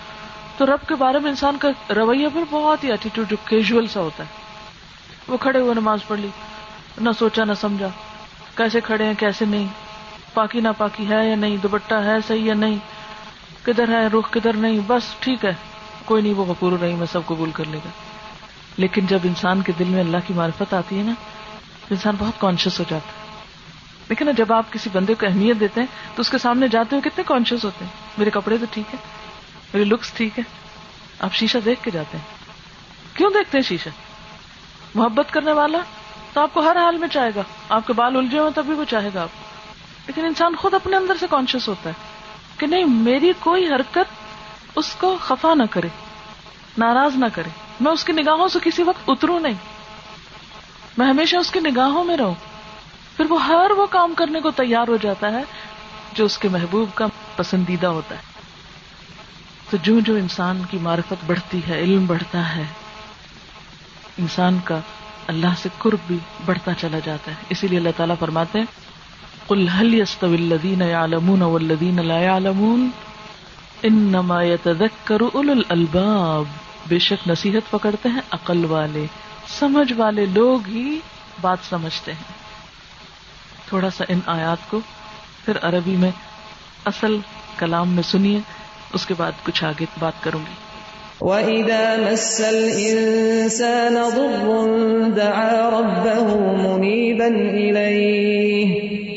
A: تو رب کے بارے میں انسان کا رویہ پھر بہت ہی ایٹیٹیوڈ جو کیجول سا ہوتا ہے۔ وہ کھڑے ہوئے نماز پڑھ لی، نہ سوچا، نہ سمجھا۔ کیسے کھڑے ہیں، کیسے نہیں؟ پاکی نہ پاکی ہے یا نہیں؟ دوپٹہ ہے، صحیح یا نہیں؟ کدھر ہے، رخ کدھر نہیں، بس ٹھیک ہے۔ کوئی نہیں، وہ غفور نہیں میں سب قبول کر لے گا۔ لیکن جب انسان کے دل میں اللہ کی معرفت آتی ہے نا انسان بہت کانشیس ہو جاتا ہے۔ لیکن جب آپ کسی بندے کو اہمیت دیتے ہیں، تو اس کے سامنے جاتے ہوئے کتنے کانشیس ہوتے ہیں۔ میرے کپڑے تو ٹھیک ہے میری لکس ٹھیک ہے آپ شیشہ دیکھ کے جاتے ہیں۔ کیوں دیکھتے ہیں شیشہ؟ محبت کرنے والا تو آپ کو ہر حال میں چاہے گا۔ آپ کے بال الجھے ہوں تبھی وہ چاہے گا آپ لیکن انسان خود اپنے اندر سے کانشیس ہوتا ہے۔ کہ نہیں، میری کوئی حرکت اس کو خفا نہ کرے، ناراض نہ کرے۔ میں اس کی نگاہوں سے کسی وقت اتروں نہیں۔ میں ہمیشہ اس کی نگاہوں میں رہوں۔ پھر وہ ہر وہ کام کرنے کو تیار ہو جاتا ہے جو اس کے محبوب کا پسندیدہ ہوتا ہے۔ تو جو جو انسان کی معرفت بڑھتی ہے، علم بڑھتا ہے، انسان کا اللہ سے قرب بھی بڑھتا چلا جاتا ہے۔ اسی لیے اللہ تعالیٰ فرماتے ہیں قل هل يستوي الذين يعلمون والذين لا يعلمون؟ انما يتذكر اولو الالباب بے شک نصیحت پکڑتے ہیں، عقل والے، سمجھ والے لوگ ہی بات سمجھتے ہیں۔ تھوڑا سا ان آیات کو پھر عربی میں اصل کلام میں سنیے، اس کے بعد کچھ آگے بات کروں گی۔
D: وَإِذَا مَسَّ الْإِنسَانَ ضُرٌّ دَعَا رَبَّهُ مُنِيبًا إِلَيْهِ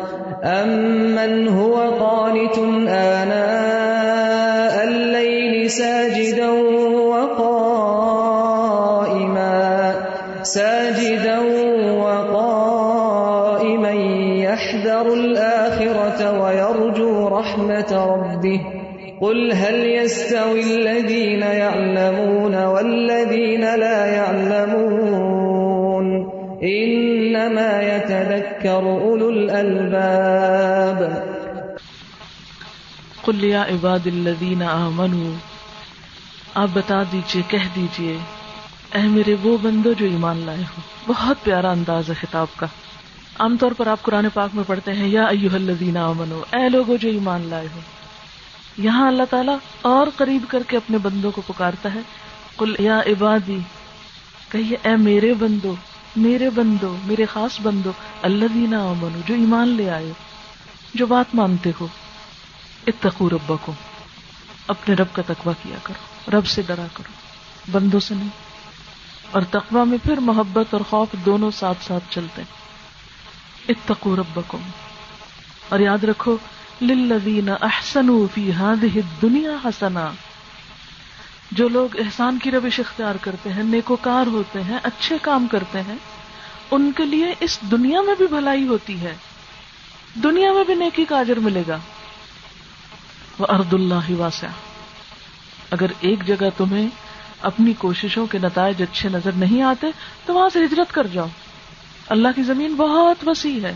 D: أمن هو قانت آناء الليل ساجدا وقائما ساجدا وقائما يحذر الآخرة ويرجو رحمة ربه قل هل يستوي الذين يعلمون والذين لا يعلمون إنما يتذكر أولو الألباب.
A: کلیا عباد الدین آمنو آپ بتا دیجیے، کہہ دیجیے، اے میرے وہ بندو جو ایمان لائے ہو، بہت پیارا انداز ہے خطاب کا۔ عام طور پر آپ قرآن پاک میں پڑھتے ہیں، یا ایوہ الذین آمنو، اے لوگو جو ایمان لائے ہو۔ یہاں اللہ تعالیٰ اور قریب کر کے اپنے بندوں کو پکارتا ہے۔ کل یا عبادی، کہیے، اے میرے بندو میرے بندو، میرے خاص بندو اللہ دینا امن جو ایمان لے آئے، جو بات مانتے ہو اتقو ربکم، اپنے رب کا تقوی کیا کرو، رب سے ڈرا کرو، بندوں سے نہیں۔ اور تقوی میں پھر محبت اور خوف دونوں ساتھ ساتھ چلتے ہیں۔ اتقو ربکم۔ اور یاد رکھو، للذین احسنوا فی هذه الدنیا حسنا۔ جو لوگ احسان کی روش اختیار کرتے ہیں، نیکوکار ہوتے ہیں، اچھے کام کرتے ہیں، ان کے لیے اس دنیا میں بھی بھلائی ہوتی ہے۔ دنیا میں بھی نیکی کا اجر ملے گا۔ وہ ارد اللہ واسع اگر ایک جگہ تمہیں اپنی کوششوں کے نتائج اچھے نظر نہیں آتے، تو وہاں سے ہجرت کر جاؤ۔ اللہ کی زمین بہت وسیع ہے۔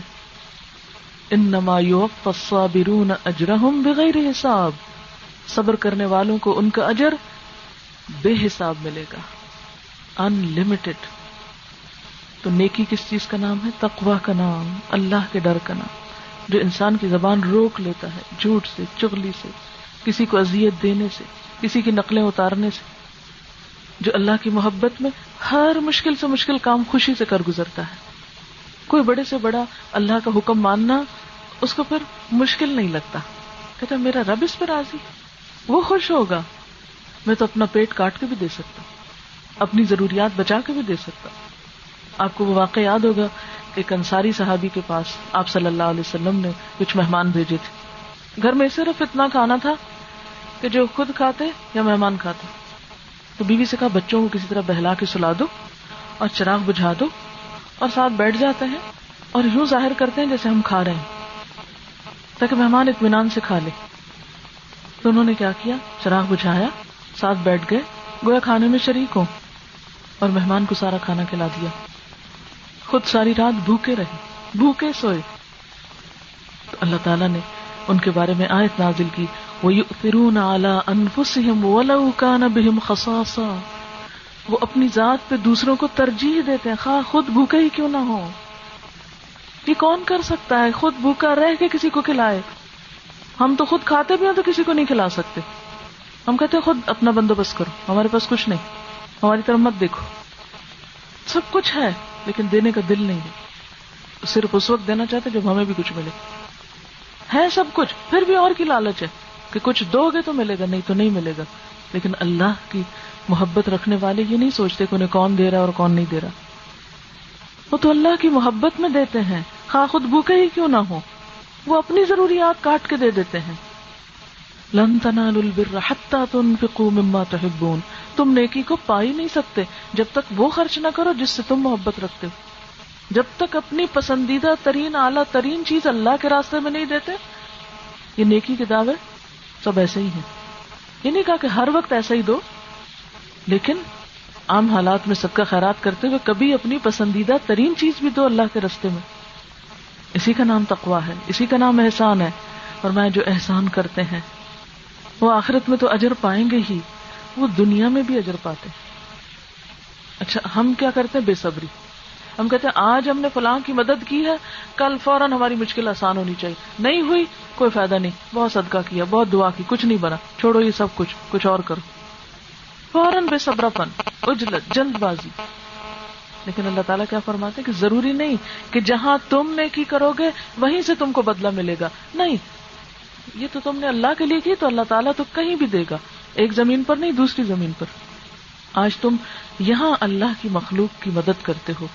A: ان نما الصابرون اجرہم بغیر حساب۔ صبر کرنے والوں کو ان کا اجر بے حساب ملے گا۔ ان لمیٹڈ تو نیکی کس چیز کا نام ہے؟ تقوا کا نام، اللہ کے ڈر کا نام۔ جو انسان کی زبان روک لیتا ہے، جھوٹ سے، چغلی سے، کسی کو اذیت دینے سے، کسی کی نقلیں اتارنے سے۔ جو اللہ کی محبت میں ہر مشکل سے مشکل کام خوشی سے کر گزرتا ہے۔ کوئی بڑے سے بڑا اللہ کا حکم ماننا، اس کو پھر مشکل نہیں لگتا۔ کہتا میرا رب اس پہ راضی، وہ خوش ہوگا۔ میں تو اپنا پیٹ کاٹ کے بھی دے سکتا اپنی ضروریات بچا کے بھی دے سکتا آپ کو وہ واقع یاد ہوگا ایک انصاری صحابی کے پاس آپ صلی اللہ علیہ وسلم نے کچھ مہمان بھیجے تھے۔ گھر میں صرف اتنا کھانا تھا کہ جو خود کھاتے یا مہمان کھاتے۔ تو بیوی سے کہا، بچوں کو کسی طرح بہلا کے سلا دو اور چراغ بجھا دو اور ساتھ بیٹھ جاتے ہیں اور یوں ظاہر کرتے ہیں جیسے ہم کھا رہے ہیں۔ تاکہ مہمان اطمینان سے کھا لے۔ تو انہوں نے کیا کیا؟ چراغ بجھایا ساتھ بیٹھ گئے، گویا کھانے میں شریک ہوں۔ اور مہمان کو سارا کھانا کھلا دیا۔ خود ساری رات بھوکے رہے، بھوکے سوئے۔ تو اللہ تعالیٰ نے ان کے بارے میں آیت نازل کی۔ وہ فرون اعلیٰ انفسم کان بہم خساسا وہ اپنی ذات پہ دوسروں کو ترجیح دیتے ہیں، خواہ خود بھوکے ہی کیوں نہ ہو یہ کون کر سکتا ہے؟ خود بھوکا رہ کے کسی کو کھلائے۔ ہم تو خود کھاتے بھی ہیں تو کسی کو نہیں کھلا سکتے۔ ہم کہتے خود اپنا بندوبست کرو، ہمارے پاس کچھ نہیں، ہماری طرف مت دیکھو۔ سب کچھ ہے، لیکن دینے کا دل نہیں ہے۔ صرف اس وقت دینا چاہتے جب ہمیں بھی کچھ ملے۔ ہے سب کچھ، پھر بھی اور کی لالچ ہے کہ کچھ دو گے تو ملے گا، نہیں تو نہیں ملے گا۔ لیکن اللہ کی محبت رکھنے والے یہ نہیں سوچتے کہ انہیں کون دے رہا اور کون نہیں دے رہا۔ وہ تو اللہ کی محبت میں دیتے ہیں۔ خواہ خود بھوکے ہی کیوں نہ ہو وہ اپنی ضروریات کاٹ کے دے دیتے ہیں۔ لن تنالوا البر حتى تنفقوا مما تحبون۔ تم نیکی کو پا ہی نہیں سکتے جب تک وہ خرچ نہ کرو جس سے تم محبت رکھتے۔ ہو جب تک اپنی پسندیدہ ترین اعلیٰ ترین چیز اللہ کے راستے میں نہیں دیتے، یہ نیکی کے دعوے سب ایسے ہی ہیں۔ یہ نہیں کہا کہ ہر وقت ایسا ہی دو، لیکن عام حالات میں سب کا خیرات کرتے ہوئے کبھی اپنی پسندیدہ ترین چیز بھی دو اللہ کے رستے میں۔ اسی کا نام تقوا ہے، اسی کا نام احسان ہے۔ اور میں جو احسان کرتے ہیں وہ آخرت میں تو اجر پائیں گے ہی۔ وہ دنیا میں بھی اجر پاتے۔ اچھا ہم کیا کرتے ہیں؟ بے صبری۔ ہم کہتے ہیں، آج ہم نے فلاں کی مدد کی ہے، کل فوراً ہماری مشکل آسان ہونی چاہیے۔ نہیں ہوئی، کوئی فائدہ نہیں۔ بہت صدقہ کیا، بہت دعا کی، کچھ نہیں بنا۔ چھوڑو یہ سب کچھ کچھ اور کرو۔ فوراً بے صبر پن اجلت، جلد بازی۔ لیکن اللہ تعالیٰ کیا فرماتے کہ ضروری نہیں کہ جہاں تم نے کی کرو گے، وہیں سے تم کو بدلہ ملے گا۔ نہیں یہ تو تم نے اللہ کے لیے کی تو اللہ تعالیٰ تو کہیں بھی دے گا۔ ایک زمین پر نہیں، دوسری زمین پر۔ آج تم یہاں اللہ کی مخلوق کی مدد کرتے ہو،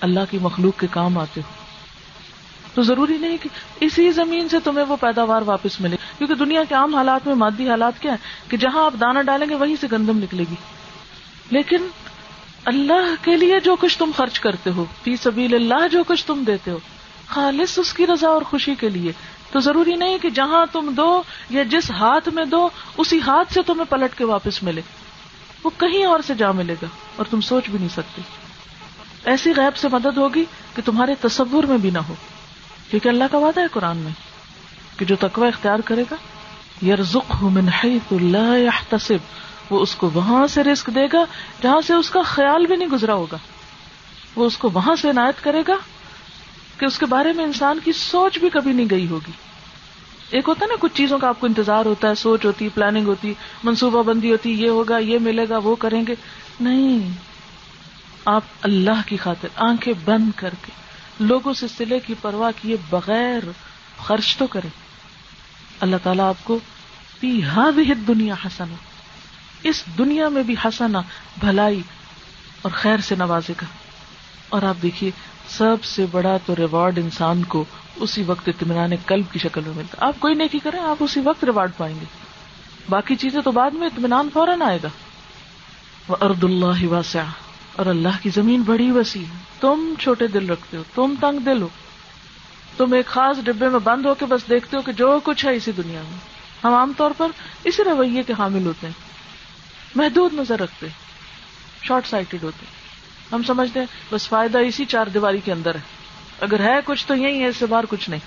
A: اللہ کی مخلوق کے کام آتے ہو۔ تو ضروری نہیں کہ اسی زمین سے تمہیں وہ پیداوار واپس ملے، کیونکہ دنیا کے عام حالات میں مادی حالات کیا ہے کہ جہاں آپ دانا ڈالیں گے وہیں سے گندم نکلے گی۔ لیکن اللہ کے لیے جو کچھ تم خرچ کرتے ہو، فی سبیل اللہ جو کچھ تم دیتے ہو، خالص اس کی رضا اور خوشی کے لیے تو ضروری نہیں کہ جہاں تم دو یا جس ہاتھ میں دو، اسی ہاتھ سے تمہیں پلٹ کے واپس ملے۔ وہ کہیں اور سے جا ملے گا اور تم سوچ بھی نہیں سکتے۔ ایسی غیب سے مدد ہوگی کہ تمہارے تصور میں بھی نہ ہو۔ کیونکہ اللہ کا وعدہ ہے قرآن میں کہ جو تقوی اختیار کرے گا من حیث لا يحتسب وہ اس کو وہاں سے رزق دے گا جہاں سے اس کا خیال بھی نہیں گزرا ہوگا۔ وہ اس کو وہاں سے عنایت کرے گا کہ اس کے بارے میں انسان کی سوچ بھی کبھی نہیں گئی ہوگی۔ ایک ہوتا ہے نا، کچھ چیزوں کا آپ کو انتظار ہوتا ہے، سوچ ہوتی پلاننگ ہوتی، منصوبہ بندی ہوتی، یہ ہوگا، یہ ملے گا، وہ کریں گے۔ نہیں، آپ اللہ کی خاطر آنکھیں بند کر کے، لوگوں سے سلے کی پرواہ کیے بغیر خرچ تو کریں۔ اللہ تعالیٰ آپ کو پی ہاں بھی دنیا حسنا اس دنیا میں بھی حسنا بھلائی اور خیر سے نوازے گا۔ اور آپ دیکھیے سب سے بڑا تو ریوارڈ انسان کو اسی وقت اطمینان قلب کی شکل میں ملتا آپ کوئی نیکی کریں، آپ اسی وقت ریوارڈ پائیں گے۔ باقی چیزیں تو بعد میں اطمینان فوراً آئے گا۔ ارد اللہ واسع اور اللہ کی زمین بڑی وسیع تم چھوٹے دل رکھتے ہو، تم تنگ دل ہو۔ تم ایک خاص ڈبے میں بند ہو کے بس دیکھتے ہو کہ جو کچھ ہے اسی دنیا میں۔ ہم عام طور پر اسی رویے کے حامل ہوتے ہیں۔ محدود نظر رکھتے شارٹ سائٹڈ ہوتے ہیں۔ ہم سمجھتے ہیں، بس فائدہ اسی چار دیواری کے اندر ہے۔ اگر ہے کچھ تو یہی ہے، اس سے باہر کچھ نہیں۔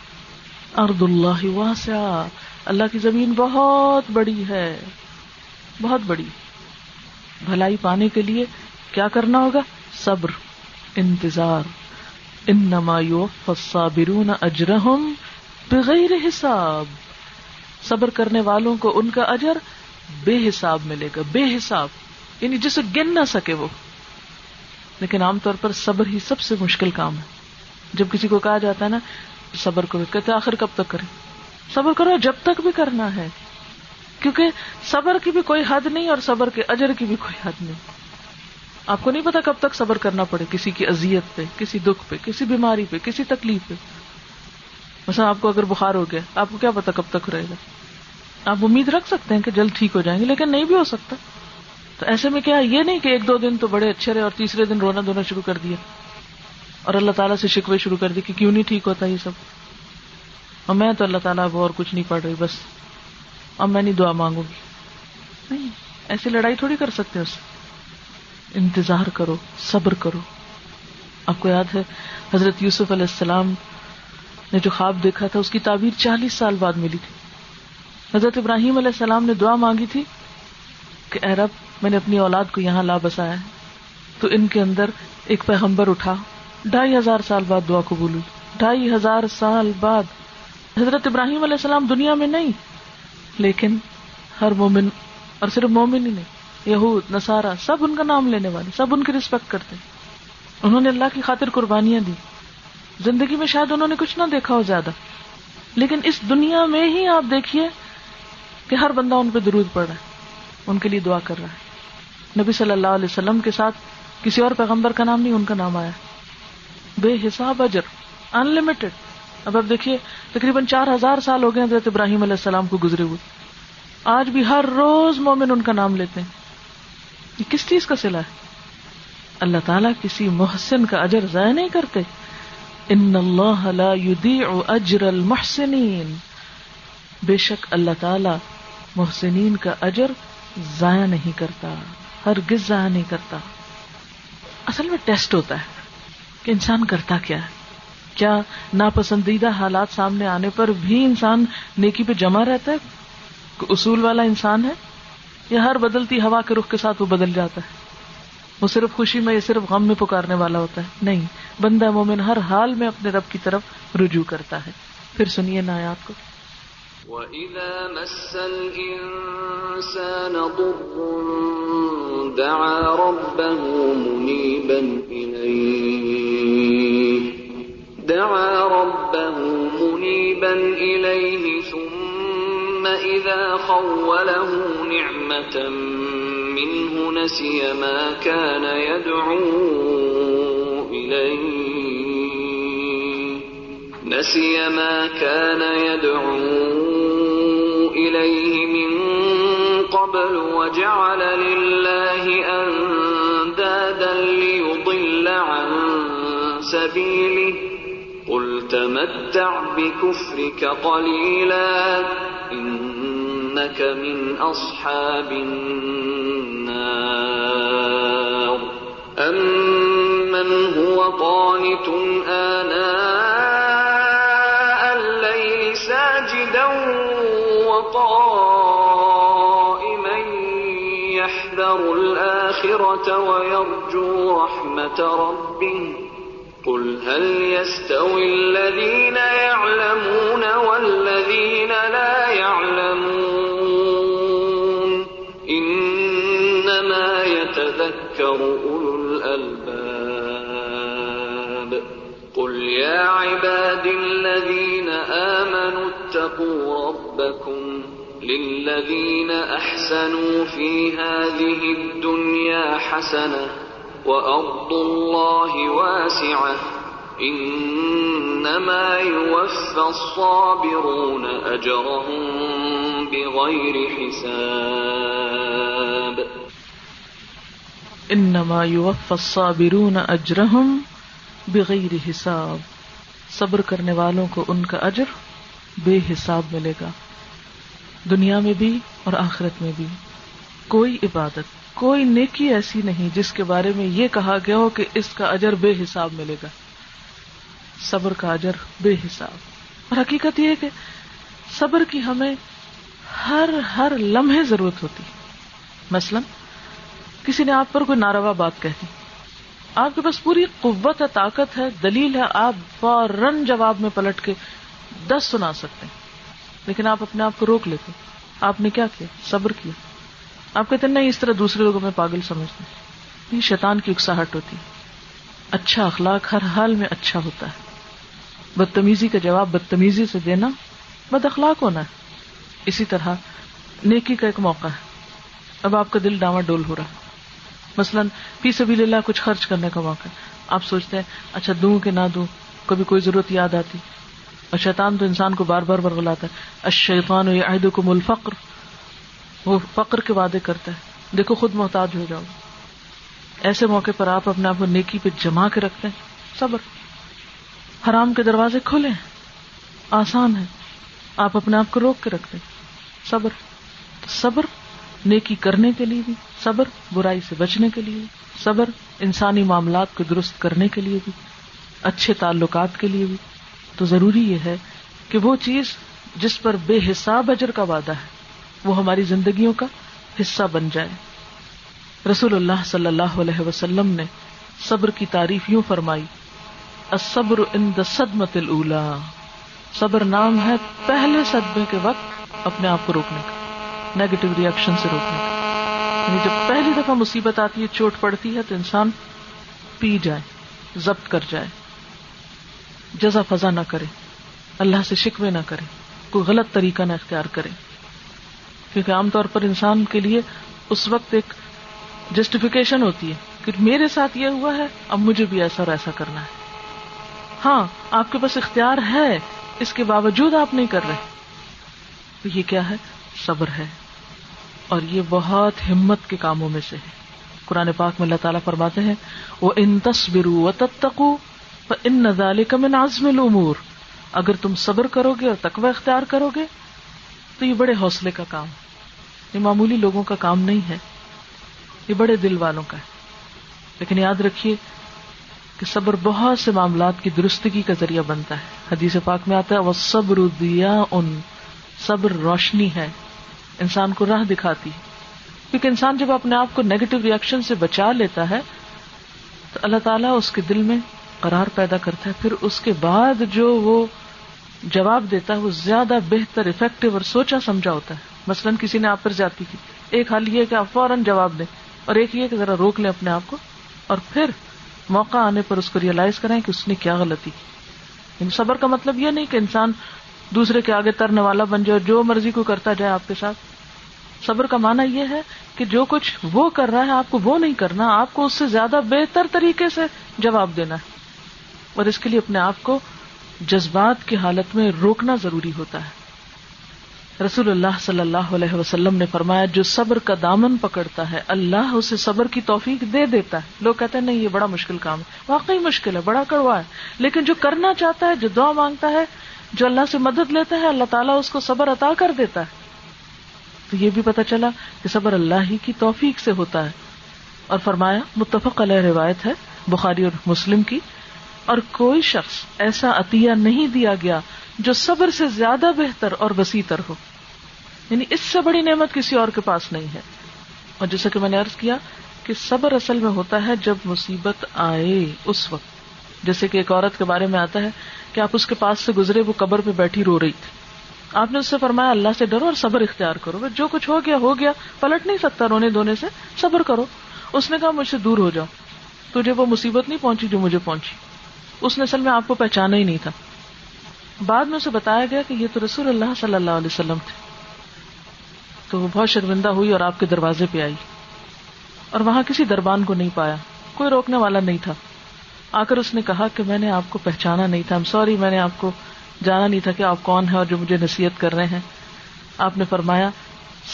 A: ارد اللہ واسع اللہ کی زمین بہت بڑی ہے۔ بہت بڑی۔ بھلائی پانے کے لیے کیا کرنا ہوگا؟ صبر، انتظار۔ ان نمایو فصابرون اجرہم بغیر حساب۔ صبر کرنے والوں کو ان کا اجر بے حساب ملے گا بے حساب۔ یعنی جسے گن نہ سکے وہ۔ لیکن عام طور پر صبر ہی سب سے مشکل کام ہے۔ جب کسی کو کہا جاتا ہے نا، صبر کرو، کہتے آخر کب تک کرے صبر کرو، جب تک بھی کرنا ہے۔ کیونکہ صبر کی بھی کوئی حد نہیں اور صبر کے اجر کی بھی کوئی حد نہیں۔ آپ کو نہیں پتا کب تک صبر کرنا پڑے، کسی کی اذیت پہ، کسی دکھ پہ، کسی بیماری پہ، کسی تکلیف پہ۔ مثلا آپ کو اگر بخار ہو گیا، آپ کو کیا پتا کب تک رہے گا؟ آپ امید رکھ سکتے ہیں کہ جلد ٹھیک ہو جائیں گے، لیکن نہیں بھی ہو سکتا۔ تو ایسے میں کیا یہ نہیں کہ ایک دو دن تو بڑے اچھے رہے اور تیسرے دن رونا دھونا شروع کر دیا اور اللہ تعالیٰ سے شکوے شروع کر دی کہ کیوں نہیں ٹھیک ہوتا یہ سب؟ اور میں تو اللہ تعالیٰ اب اور کچھ نہیں پڑھ رہی، بس اب میں نہیں دعا مانگوں گی۔ نہیں، ایسی لڑائی تھوڑی کر سکتے اس۔ انتظار کرو، صبر کرو۔ آپ کو یاد ہے، حضرت یوسف علیہ السلام نے جو خواب دیکھا تھا، اس کی تعبیر چالیس سال بعد ملی تھی۔ حضرت ابراہیم علیہ السلام نے دعا مانگی تھی کہ اے رب میں نے اپنی اولاد کو یہاں لا بسایا ہے۔ تو ان کے اندر ایک پیغمبر اٹھا۔ ڈھائی ہزار سال بعد دعا قبول ہوئی۔ ڈھائی ہزار سال بعد۔ حضرت ابراہیم علیہ السلام دنیا میں نہیں، لیکن ہر مومن، اور صرف مومن ہی نہیں، یہود نسارا سب ان کا نام لینے والے، سب ان کی رسپیکٹ کرتے۔ انہوں نے اللہ کی خاطر قربانیاں دی۔ زندگی میں شاید انہوں نے کچھ نہ دیکھا ہو زیادہ۔ لیکن اس دنیا میں ہی آپ دیکھیے کہ ہر بندہ ان پہ درود پڑ رہا ہے، ان کے لیے دعا کر رہا ہے۔ نبی صلی اللہ علیہ وسلم کے ساتھ کسی اور پیغمبر کا نام نہیں، ان کا نام آیا۔ بے حساب اجر ان لمیٹڈ اب اب دیکھیے، تقریباً چار ہزار سال ہو گئے حضرت ابراہیم علیہ السلام کو گزرے ہوئے۔ آج بھی ہر روز مومن ان کا نام لیتے ہیں۔ یہ کس چیز کا سلا ہے؟ اللہ تعالیٰ کسی محسن کا اجر ضائع نہیں کرتے۔ ان اللہ لا يضيع اجر المحسنین۔ بے شک اللہ تعالی محسنین کا اجر ضائع نہیں کرتا۔ ہر گز ضائع نہیں کرتا۔ اصل میں ٹیسٹ ہوتا ہے کہ انسان کرتا کیا ہے۔ کیا ناپسندیدہ حالات سامنے آنے پر بھی انسان نیکی پہ جمع رہتا ہے؟ اصول والا انسان ہے؟ یا ہر بدلتی ہوا کے رخ کے ساتھ وہ بدل جاتا ہے؟ وہ صرف خوشی میں یا صرف غم میں پکارنے والا ہوتا ہے؟ نہیں، بندہ مومن ہر حال میں اپنے رب کی طرف رجوع کرتا ہے۔ پھر سنیے نایات کو۔
E: وَإِذَا مَسَّ الْإِنسَانَ ضُرٌّ دَعَا رَبَّهُ مُنِيبًا إِلَيْهِ. دعا ربه منيبا إليه ثم إذا خوله نعمة منه نسي ما كان يدعو إليه. نسي ما كان يدعو إليه من قبل وجعل لله أندادا ليضل عن سبيله. قل تمتع بكفرك قليلا، إنك من أصحاب النار. أمن هو قانت آناء يحذر الآخرة ويرجو رحمة ربه قل هل يستوي الذين يعلمون والذين لا يعلمون إنما يتذكر أولو الألباب قل يا عباد الذين آمنوا اتقوا ربكم للذين أحسنوا في هذه الدنيا حسنة وأرض الله واسعة إنما يوفى الصابرون أجرهم بغير حساب
A: انما يوفى الصابرون اجرهم بغیر حساب صبر کرنے والوں کو ان کا اجر بے حساب ملے گا۔ دنیا میں بھی اور آخرت میں بھی۔ کوئی عبادت، کوئی نیکی ایسی نہیں جس کے بارے میں یہ کہا گیا ہو کہ اس کا اجر بے حساب ملے گا۔ صبر کا اجر بے حساب۔ اور حقیقت یہ ہے کہ صبر کی ہمیں ہر ہر لمحے ضرورت ہوتی۔ مثلا کسی نے آپ پر کوئی ناروا بات کہہ دی۔ آپ کے پاس پوری قوت ہے، طاقت ہے، دلیل ہے، آپ فوراً جواب میں پلٹ کے دس سنا سکتے ہیں۔ لیکن آپ اپنے آپ کو روک لیتے. آپ نے کیا کیا؟ صبر کیا. آپ کہتے نہیں، اس طرح دوسرے لوگوں میں پاگل سمجھتے یہ شیطان کی اکساہٹ ہوتی. اچھا اخلاق ہر حال میں اچھا ہوتا ہے. بدتمیزی کا جواب بدتمیزی سے دینا بد اخلاق ہونا ہے. اسی طرح نیکی کا ایک موقع ہے. اب آپ کا دل ڈاما ڈول ہو رہا ہے. مثلاً، فی سبیل اللہ کچھ خرچ کرنے کا موقع ہے. آپ سوچتے ہیں اچھا دوں کہ نہ دوں، کبھی کوئی ضرورت یاد آتی. اور شیطان تو انسان کو بار بار برگلاتا ہے۔ الشیطان عہد کو الفقر۔ وہ فقر کے وعدے کرتا ہے۔ دیکھو خود محتاج ہو جاؤ۔ ایسے موقع پر آپ اپنے آپ کو نیکی پہ جما کے رکھتے ہیں۔ صبر۔ حرام کے دروازے کھلے ہیں۔ آسان ہے۔ آپ اپنے آپ کو روک کے رکھتے ہیں۔ صبر۔ صبر نیکی کرنے کے لیے بھی۔ صبر برائی سے بچنے کے لیے صبر انسانی معاملات کو درست کرنے کے لیے بھی۔ اچھے تعلقات کے لیے بھی۔ تو ضروری یہ ہے کہ وہ چیز جس پر بے حساب اجر کا وعدہ ہے، وہ ہماری زندگیوں کا حصہ بن جائے۔ رسول اللہ صلی اللہ علیہ وسلم نے صبر کی تعریف یوں فرمائی، الصبر عند صدمت الاولا صبر نام ہے پہلے صدمے کے وقت اپنے آپ کو روکنے کا نیگیٹو ریئیکشن سے روکنے کا۔ یعنی جب پہلی دفعہ مصیبت آتی ہے، چوٹ پڑتی ہے تو انسان پی جائے، ضبط کر جائے۔ جزا فضا نہ کرے، اللہ سے شکوے نہ کرے، کوئی غلط طریقہ نہ اختیار کرے۔ کیونکہ عام طور پر انسان کے لیے اس وقت ایک جسٹیفیکیشن ہوتی ہے کہ میرے ساتھ یہ ہوا ہے، اب مجھے بھی ایسا اور ایسا کرنا ہے۔ ہاں آپ کے پاس اختیار ہے، اس کے باوجود آپ نہیں کر رہے۔ تو یہ کیا ہے؟ صبر ہے۔ اور یہ بہت ہمت کے کاموں میں سے ہے۔ قرآن پاک میں اللہ تعالیٰ فرماتے ہیں وہ ان تصبر و تتقو ان نظال کا میں نازم العمور اگر تم صبر کرو گے اور تقوی اختیار کرو گے تو یہ بڑے حوصلے کا کام یہ معمولی لوگوں کا کام نہیں ہے۔ یہ بڑے دل والوں کا ہے۔ لیکن یاد رکھیے کہ صبر بہت سے معاملات کی درستگی کا ذریعہ بنتا ہے۔ حدیث پاک میں آتا ہے وہ صبر دیا ان صبر روشنی ہے۔ انسان کو راہ دکھاتی کیونکہ انسان جب اپنے آپ کو نیگیٹو ریئیکشن سے بچا لیتا ہے، تو اللہ تعالیٰ اس کے دل میں قرار پیدا کرتا ہے، پھر اس کے بعد جو وہ جواب دیتا ہے، وہ زیادہ بہتر افیکٹو اور سوچا سمجھا ہوتا ہے۔ مثلاً کسی نے آپ پر جاتی کی، ایک حال یہ کہ آپ فوراً جواب دیں اور ایک یہ کہ ذرا روک لیں اپنے آپ کو اور پھر موقع آنے پر اس کو ریئلائز کریں کہ اس نے کیا غلطی کی۔ یعنی صبر کا مطلب یہ نہیں کہ انسان دوسرے کے آگے ترنے والا بن جائے جو مرضی کو کرتا جائے آپ کے ساتھ۔ صبر کا مانا یہ ہے کہ جو کچھ وہ کر رہا ہے، آپ کو وہ نہیں کرنا، آپ کو اس سے زیادہ بہتر طریقے سے جواب دینا ہے۔ اور اس کے لیے اپنے آپ کو جذبات کی حالت میں روکنا ضروری ہوتا ہے۔ رسول اللہ صلی اللہ علیہ وسلم نے فرمایا، جو صبر کا دامن پکڑتا ہے، اللہ اسے صبر کی توفیق دے دیتا ہے۔ لوگ کہتے ہیں، نہیں، یہ بڑا مشکل کام ہے۔ واقعی مشکل ہے، بڑا کڑوا ہے۔ لیکن جو کرنا چاہتا ہے، جو دعا مانگتا ہے، جو اللہ سے مدد لیتا ہے، اللہ تعالیٰ اس کو صبر عطا کر دیتا ہے۔ تو یہ بھی پتا چلا کہ صبر اللہ ہی کی توفیق سے ہوتا ہے۔ اور فرمایا، متفق علیہ روایت ہے، بخاری اور مسلم کی۔ اور کوئی شخص ایسا عطیہ نہیں دیا گیا جو صبر سے زیادہ بہتر اور وسیع تر ہو۔ یعنی اس سے بڑی نعمت کسی اور کے پاس نہیں ہے۔ اور جیسا کہ میں نے ارض کیا کہ صبر اصل میں ہوتا ہے جب مصیبت آئے اس وقت۔ جیسے کہ ایک عورت کے بارے میں آتا ہے کہ آپ اس کے پاس سے گزرے وہ قبر پہ بیٹھی رو رہی تھی۔ آپ نے اس سے فرمایا، اللہ سے ڈرو اور صبر اختیار کرو۔ جو کچھ ہو گیا ہو گیا، پلٹ نہیں سکتا رونے دھونے سے۔ صبر کرو۔ اس نے کہا، مجھ سے دور ہو جاؤ۔ تجھے وہ مصیبت نہیں پہنچی جو مجھے پہنچی۔ اس نے اصل میں آپ کو پہچانا ہی نہیں تھا۔ بعد میں اسے بتایا گیا کہ یہ تو رسول اللہ صلی اللہ علیہ وسلم تھے۔ تو وہ بہت شرمندہ ہوئی اور آپ کے دروازے پہ آئی۔ اور وہاں کسی دربان کو نہیں پایا۔ کوئی روکنے والا نہیں تھا۔ آ کر اس نے کہا کہ میں نے آپ کو پہچانا نہیں تھا۔ سوری، میں نے آپ کو جانا نہیں تھا کہ آپ کون ہیں اور جو مجھے نصیحت کر رہے ہیں۔ آپ نے فرمایا،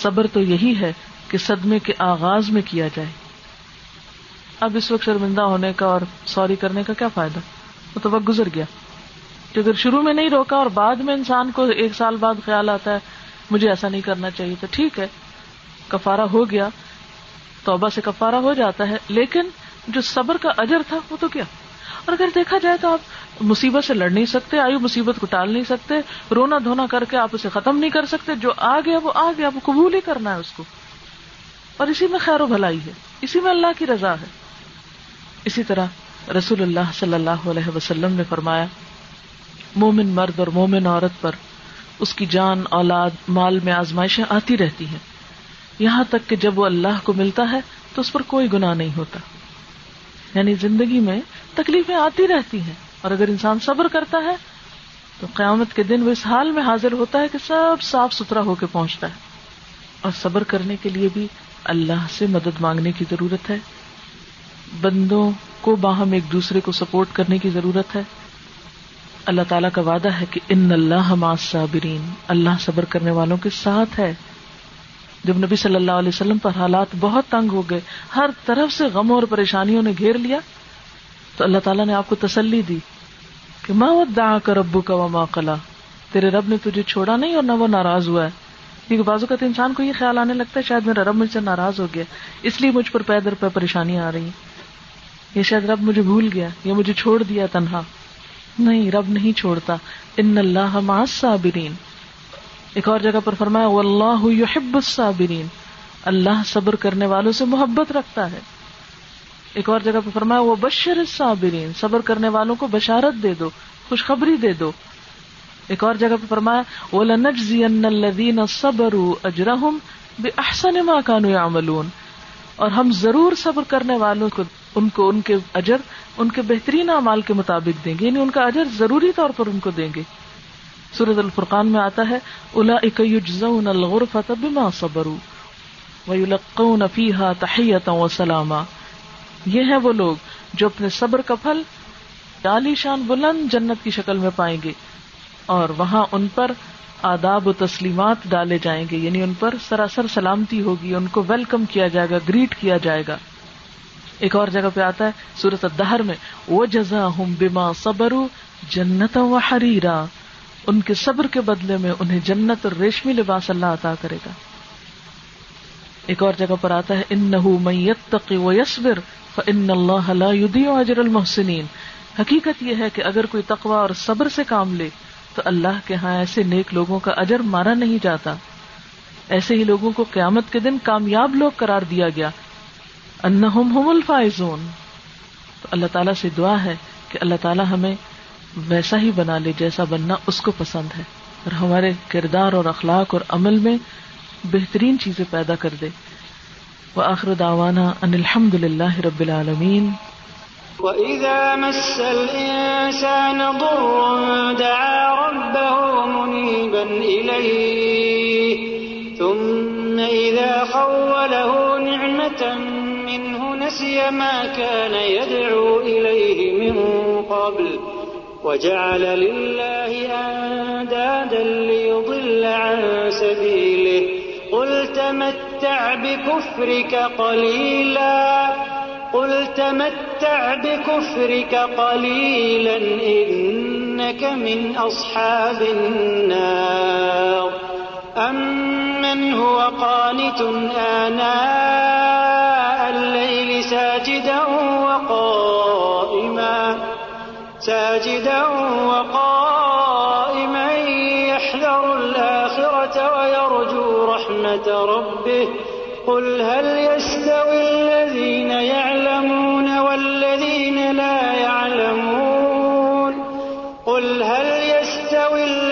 A: صبر تو یہی ہے کہ صدمے کے آغاز میں کیا جائے۔ اب اس وقت شرمندہ ہونے کا اور سوری کرنے کا کیا فائدہ؟ وہ تو وقت گزر گیا۔ کہ اگر شروع میں نہیں روکا اور بعد میں انسان کو ایک سال بعد خیال آتا ہے، مجھے ایسا نہیں کرنا چاہیے، تو ٹھیک ہے۔ کفارا ہو گیا۔ توبہ سے کفارا ہو جاتا ہے۔ لیکن جو صبر کا اجر تھا، وہ تو کیا؟ اور اگر دیکھا جائے تو آپ مصیبت سے لڑ نہیں سکتے آئی مصیبت کو ٹال نہیں سکتے، رونا دھونا کر کے آپ اسے ختم نہیں کر سکتے، جو آ گیا وہ آ گیا، وہ قبول ہی کرنا ہے اس کو۔ اور اسی میں خیر و بھلائی ہے، اسی میں اللہ کی رضا ہے۔ اسی طرح رسول اللہ صلی اللہ علیہ وسلم نے فرمایا، مومن مرد اور مومن عورت پر اس کی جان، اولاد، مال میں آزمائشیں آتی رہتی ہیں۔ یہاں تک کہ جب وہ اللہ کو ملتا ہے تو اس پر کوئی گناہ نہیں ہوتا۔ یعنی زندگی میں تکلیفیں آتی رہتی ہیں۔ اور اگر انسان صبر کرتا ہے تو قیامت کے دن وہ اس حال میں حاضر ہوتا ہے کہ سب صاف ستھرا ہو کے پہنچتا ہے۔ اور صبر کرنے کے لیے بھی اللہ سے مدد مانگنے کی ضرورت ہے۔ بندوں کو باہم ایک دوسرے کو سپورٹ کرنے کی ضرورت ہے۔ اللہ تعالیٰ کا وعدہ ہے کہ ان اللہ صابرین اللہ صبر کرنے والوں کے ساتھ ہے۔ جب نبی صلی اللہ علیہ وسلم پر حالات بہت تنگ ہو گئے، ہر طرف سے غموں اور پریشانیوں نے گھیر لیا، تو اللہ تعالیٰ نے آپ کو تسلی دی کہ ماں دا کر ابو کا ماں کلا تیرے رب نے تجھے چھوڑا نہیں اور نہ وہ ناراض ہوا ہے۔ کیونکہ بازو کا تو انسان کو یہ خیال آنے لگتا ہے، شاید میرا رب مجھ سے ناراض ہو گیا، اس لیے مجھ پر پیدر پہ پریشانیاں آ رہی ہیں۔ یہ شاید رب مجھے بھول گیا یا مجھے چھوڑ دیا تنہا۔ نہیں، رب نہیں چھوڑتا۔ ان اللہ صابرین ایک اور جگہ پر فرمایا اللہ یحب الصابرین۔ اللہ صبر کرنے والوں سے محبت رکھتا ہے۔ ایک اور جگہ پر فرمایا وہ بشر الصابرین۔ صبر کرنے والوں کو بشارت دے دو، خوشخبری دے دو۔ ایک اور جگہ پہ فرمایا وہ لنجزی الذین صبروا اجرہم باحسن ما كانوا يعملون۔ اور ہم ضرور صبر کرنے والوں کو ان کو ان کے اجر، ان کے بہترین اعمال کے مطابق دیں گے یعنی ان کا اجر ضروری طور پر ان کو دیں گے۔ سورت الفرقان میں آتا ہے الا اکیجزون الغرفۃ بما صبروا ويلقون فيها تحیتا و سلاما یہ ہیں وہ لوگ جو اپنے صبر کا پھل عالی شان بلند جنت کی شکل میں پائیں گے اور وہاں ان پر آداب و تسلیمات ڈالے جائیں گے یعنی ان پر سراسر سلامتی ہوگی، ان کو ویلکم کیا جائے گا، گریٹ کیا جائے گا۔ ایک اور جگہ پہ آتا ہے سورت الدہر میں وہ جزا ہوں بیما صبر جنت و حریرا ان کے صبر کے بدلے میں انہیں جنت اور ریشمی لباس اللہ عطا کرے گا۔ ایک اور جگہ پر آتا ہے ان نہ یسبر ان اللہ اجر المحسنین حقیقت یہ ہے کہ اگر کوئی تقوا اور صبر سے کام لے، تو اللہ کے ہاں ایسے نیک لوگوں کا اجر مارا نہیں جاتا۔ ایسے ہی لوگوں کو قیامت کے دن کامیاب لوگ قرار دیا گیا۔ انہم هم الفائزون۔ تو اللہ تعالیٰ سے دعا ہے کہ اللہ تعالیٰ ہمیں ویسا ہی بنا لے جیسا بننا اس کو پسند ہے اور ہمارے کردار اور اخلاق اور عمل میں بہترین چیزیں پیدا کر دے۔ وہ آخر داوانا ان الحمد للہ رب العالمین۔
C: وَإِذَا مَسَّ الْإِنسَانَ ضُرٌّ دَعَا رَبَّهُ مُنِيبًا إِلَيْهِ، ثُمَّ إِذَا خَوَّلَهُ نِعْمَةً مِّنْهُ نَسِيَ مَا كَانَ يَدْعُو إِلَيْهِ مِن قَبْلُ وجعل لله أندادا ليضل عن سبيله قل تمتع بكفرك قليلا قل تمتع بكفرك قليلا إنك من أصحاب النار أمن هو قانت آناء الليل ساجدا وقائما ساجدا وقائما يحذر الآخرة ويرجو رحمة ربه قل هل يستوي الذين يعلمون والذين لا يعلمون قل هل يستوي الذين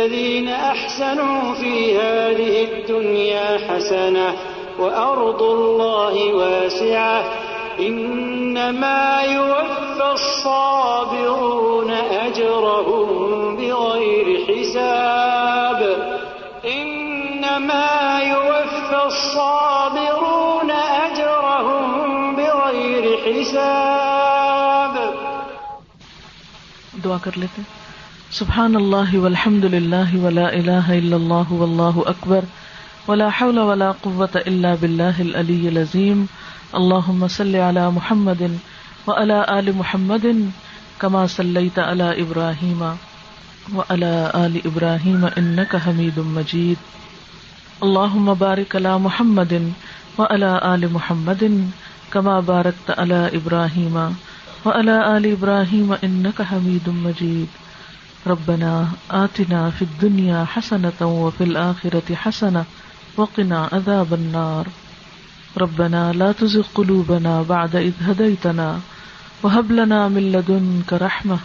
C: للذين أحسنوا في هذه الدنيا حسنة وأرض الله واسعة إنما يوفى الصابرون أجرهم بغير حساب إنما يوفى الصابرون أجرهم بغير حساب
A: دعا کر لیتے ہیں۔ سبحان اللہ والحمد للہ ولا الہ الا اللہ واللہ اکبر ولا حول ولا قوة الا باللہ العلی العظیم اللہم صل علی محمد وعلى آل محمد كما صلیت علی ابراہیم وعلى آل ابراہیم انك حمید مجید اللہم بارک علی محمد وعلى آل محمد كما بارکت علی ابراہیم وعلى آل ابراہیم انك حمید مجید ربنا آتنا في الدنيا حسنة وفي الآخرة حسنة وقنا عذاب النار. ربنا لا تزغ قلوبنا بعد إذ هديتنا وهب لنا من لدنك رحمة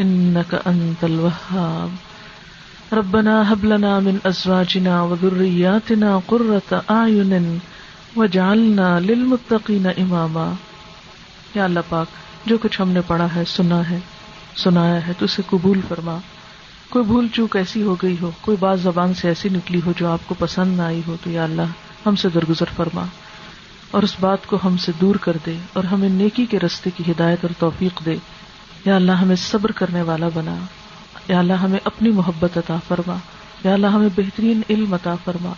A: إنك أنت الوهاب ربنا هب لنا من أزواجنا وذرياتنا قرة أعين وجعلنا للمتقين إماما یا اللہ پاک، جو کچھ ہم نے پڑھا ہے، سنا ہے سنایا ہے تو اسے قبول فرما۔ کوئی بھول چوک ایسی ہو گئی ہو، کوئی بات زبان سے ایسی نکلی ہو جو آپ کو پسند نہ آئی ہو، تو یا اللہ ہم سے درگزر فرما۔ اور اس بات کو ہم سے دور کر دے اور ہمیں نیکی کے رستے کی ہدایت اور توفیق دے۔ یا اللہ ہمیں صبر کرنے والا بنا۔ یا اللہ ہمیں اپنی محبت عطا فرما۔ یا اللہ ہمیں بہترین علم عطا فرما۔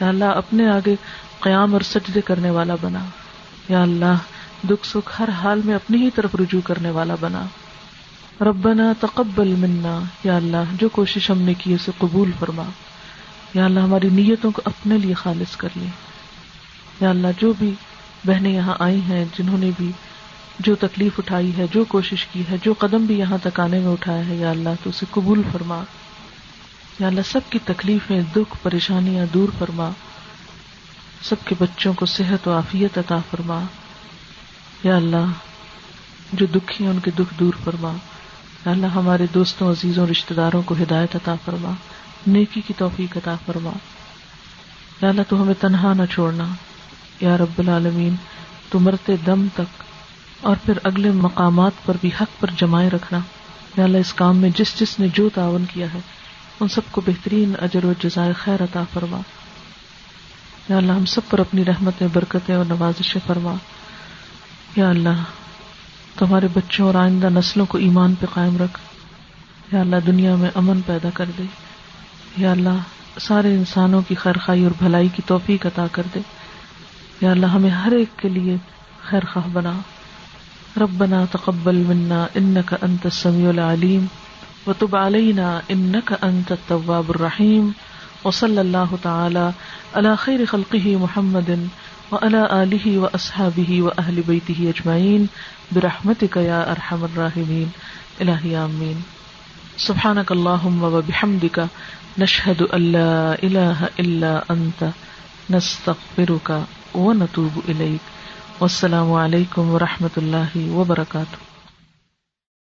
A: یا اللہ اپنے آگے قیام اور سجدے کرنے والا بنا۔ یا اللہ دکھ سکھ ہر حال میں اپنی ہی طرف رجوع کرنے والا بنا۔ ربنا تقبل منا یا اللہ، جو کوشش ہم نے کی اسے قبول فرما۔ یا اللہ، ہماری نیتوں کو اپنے لیے خالص کر لے۔ یا اللہ، جو بھی بہنیں یہاں آئی ہیں، جنہوں نے بھی جو تکلیف اٹھائی ہے، جو کوشش کی ہے، جو قدم بھی یہاں تک آنے میں اٹھایا ہے، یا اللہ، تو اسے قبول فرما۔ یا اللہ، سب کی تکلیفیں، دکھ، پریشانیاں دور فرما۔ سب کے بچوں کو صحت و عافیت عطا فرما۔ یا اللہ، جو دکھی ہیں ان کے دکھ دور فرما۔ اللہ ہمارے دوستوں، عزیزوں رشتے داروں کو ہدایت عطا فرما، نیکی کی توفیق عطا فرما۔ یا اللہ، تو ہمیں تنہا نہ چھوڑنا۔ یا رب العالمین، تو مرتے دم تک اور پھر اگلے مقامات پر بھی حق پر جمائے رکھنا۔ یا اللہ، اس کام میں جس جس نے جو تعاون کیا ہے، ان سب کو بہترین اجر و جزائے خیر عطا فرما۔ یا اللہ، ہم سب پر اپنی رحمتیں، برکتیں اور نوازشیں فرما۔ یا اللہ تمہارے بچوں اور آئندہ نسلوں کو ایمان پہ قائم رکھ۔ یا اللہ دنیا میں امن پیدا کر دے۔ یا اللہ سارے انسانوں کی خیر خائی اور بھلائی کی توفیق عطا کر دے۔ یا اللہ ہمیں ہر ایک کے لیے خیر خواہ بنا۔ ربنا تقبل منا انك انت السميع العليم وتب علينا انك انت التواب الرحيم وصلى الله تعالى على خير خلقه محمد وعلى آله وأصحابه وأهل بيته أجمعين برحمتك يا أرحم الراحمين إلهي آمين سبحانك اللهم وبحمدك نشهد أن لا إله إلا أنت نستغفرك ونتوب إليك والسلام عليكم ورحمة الله وبركاته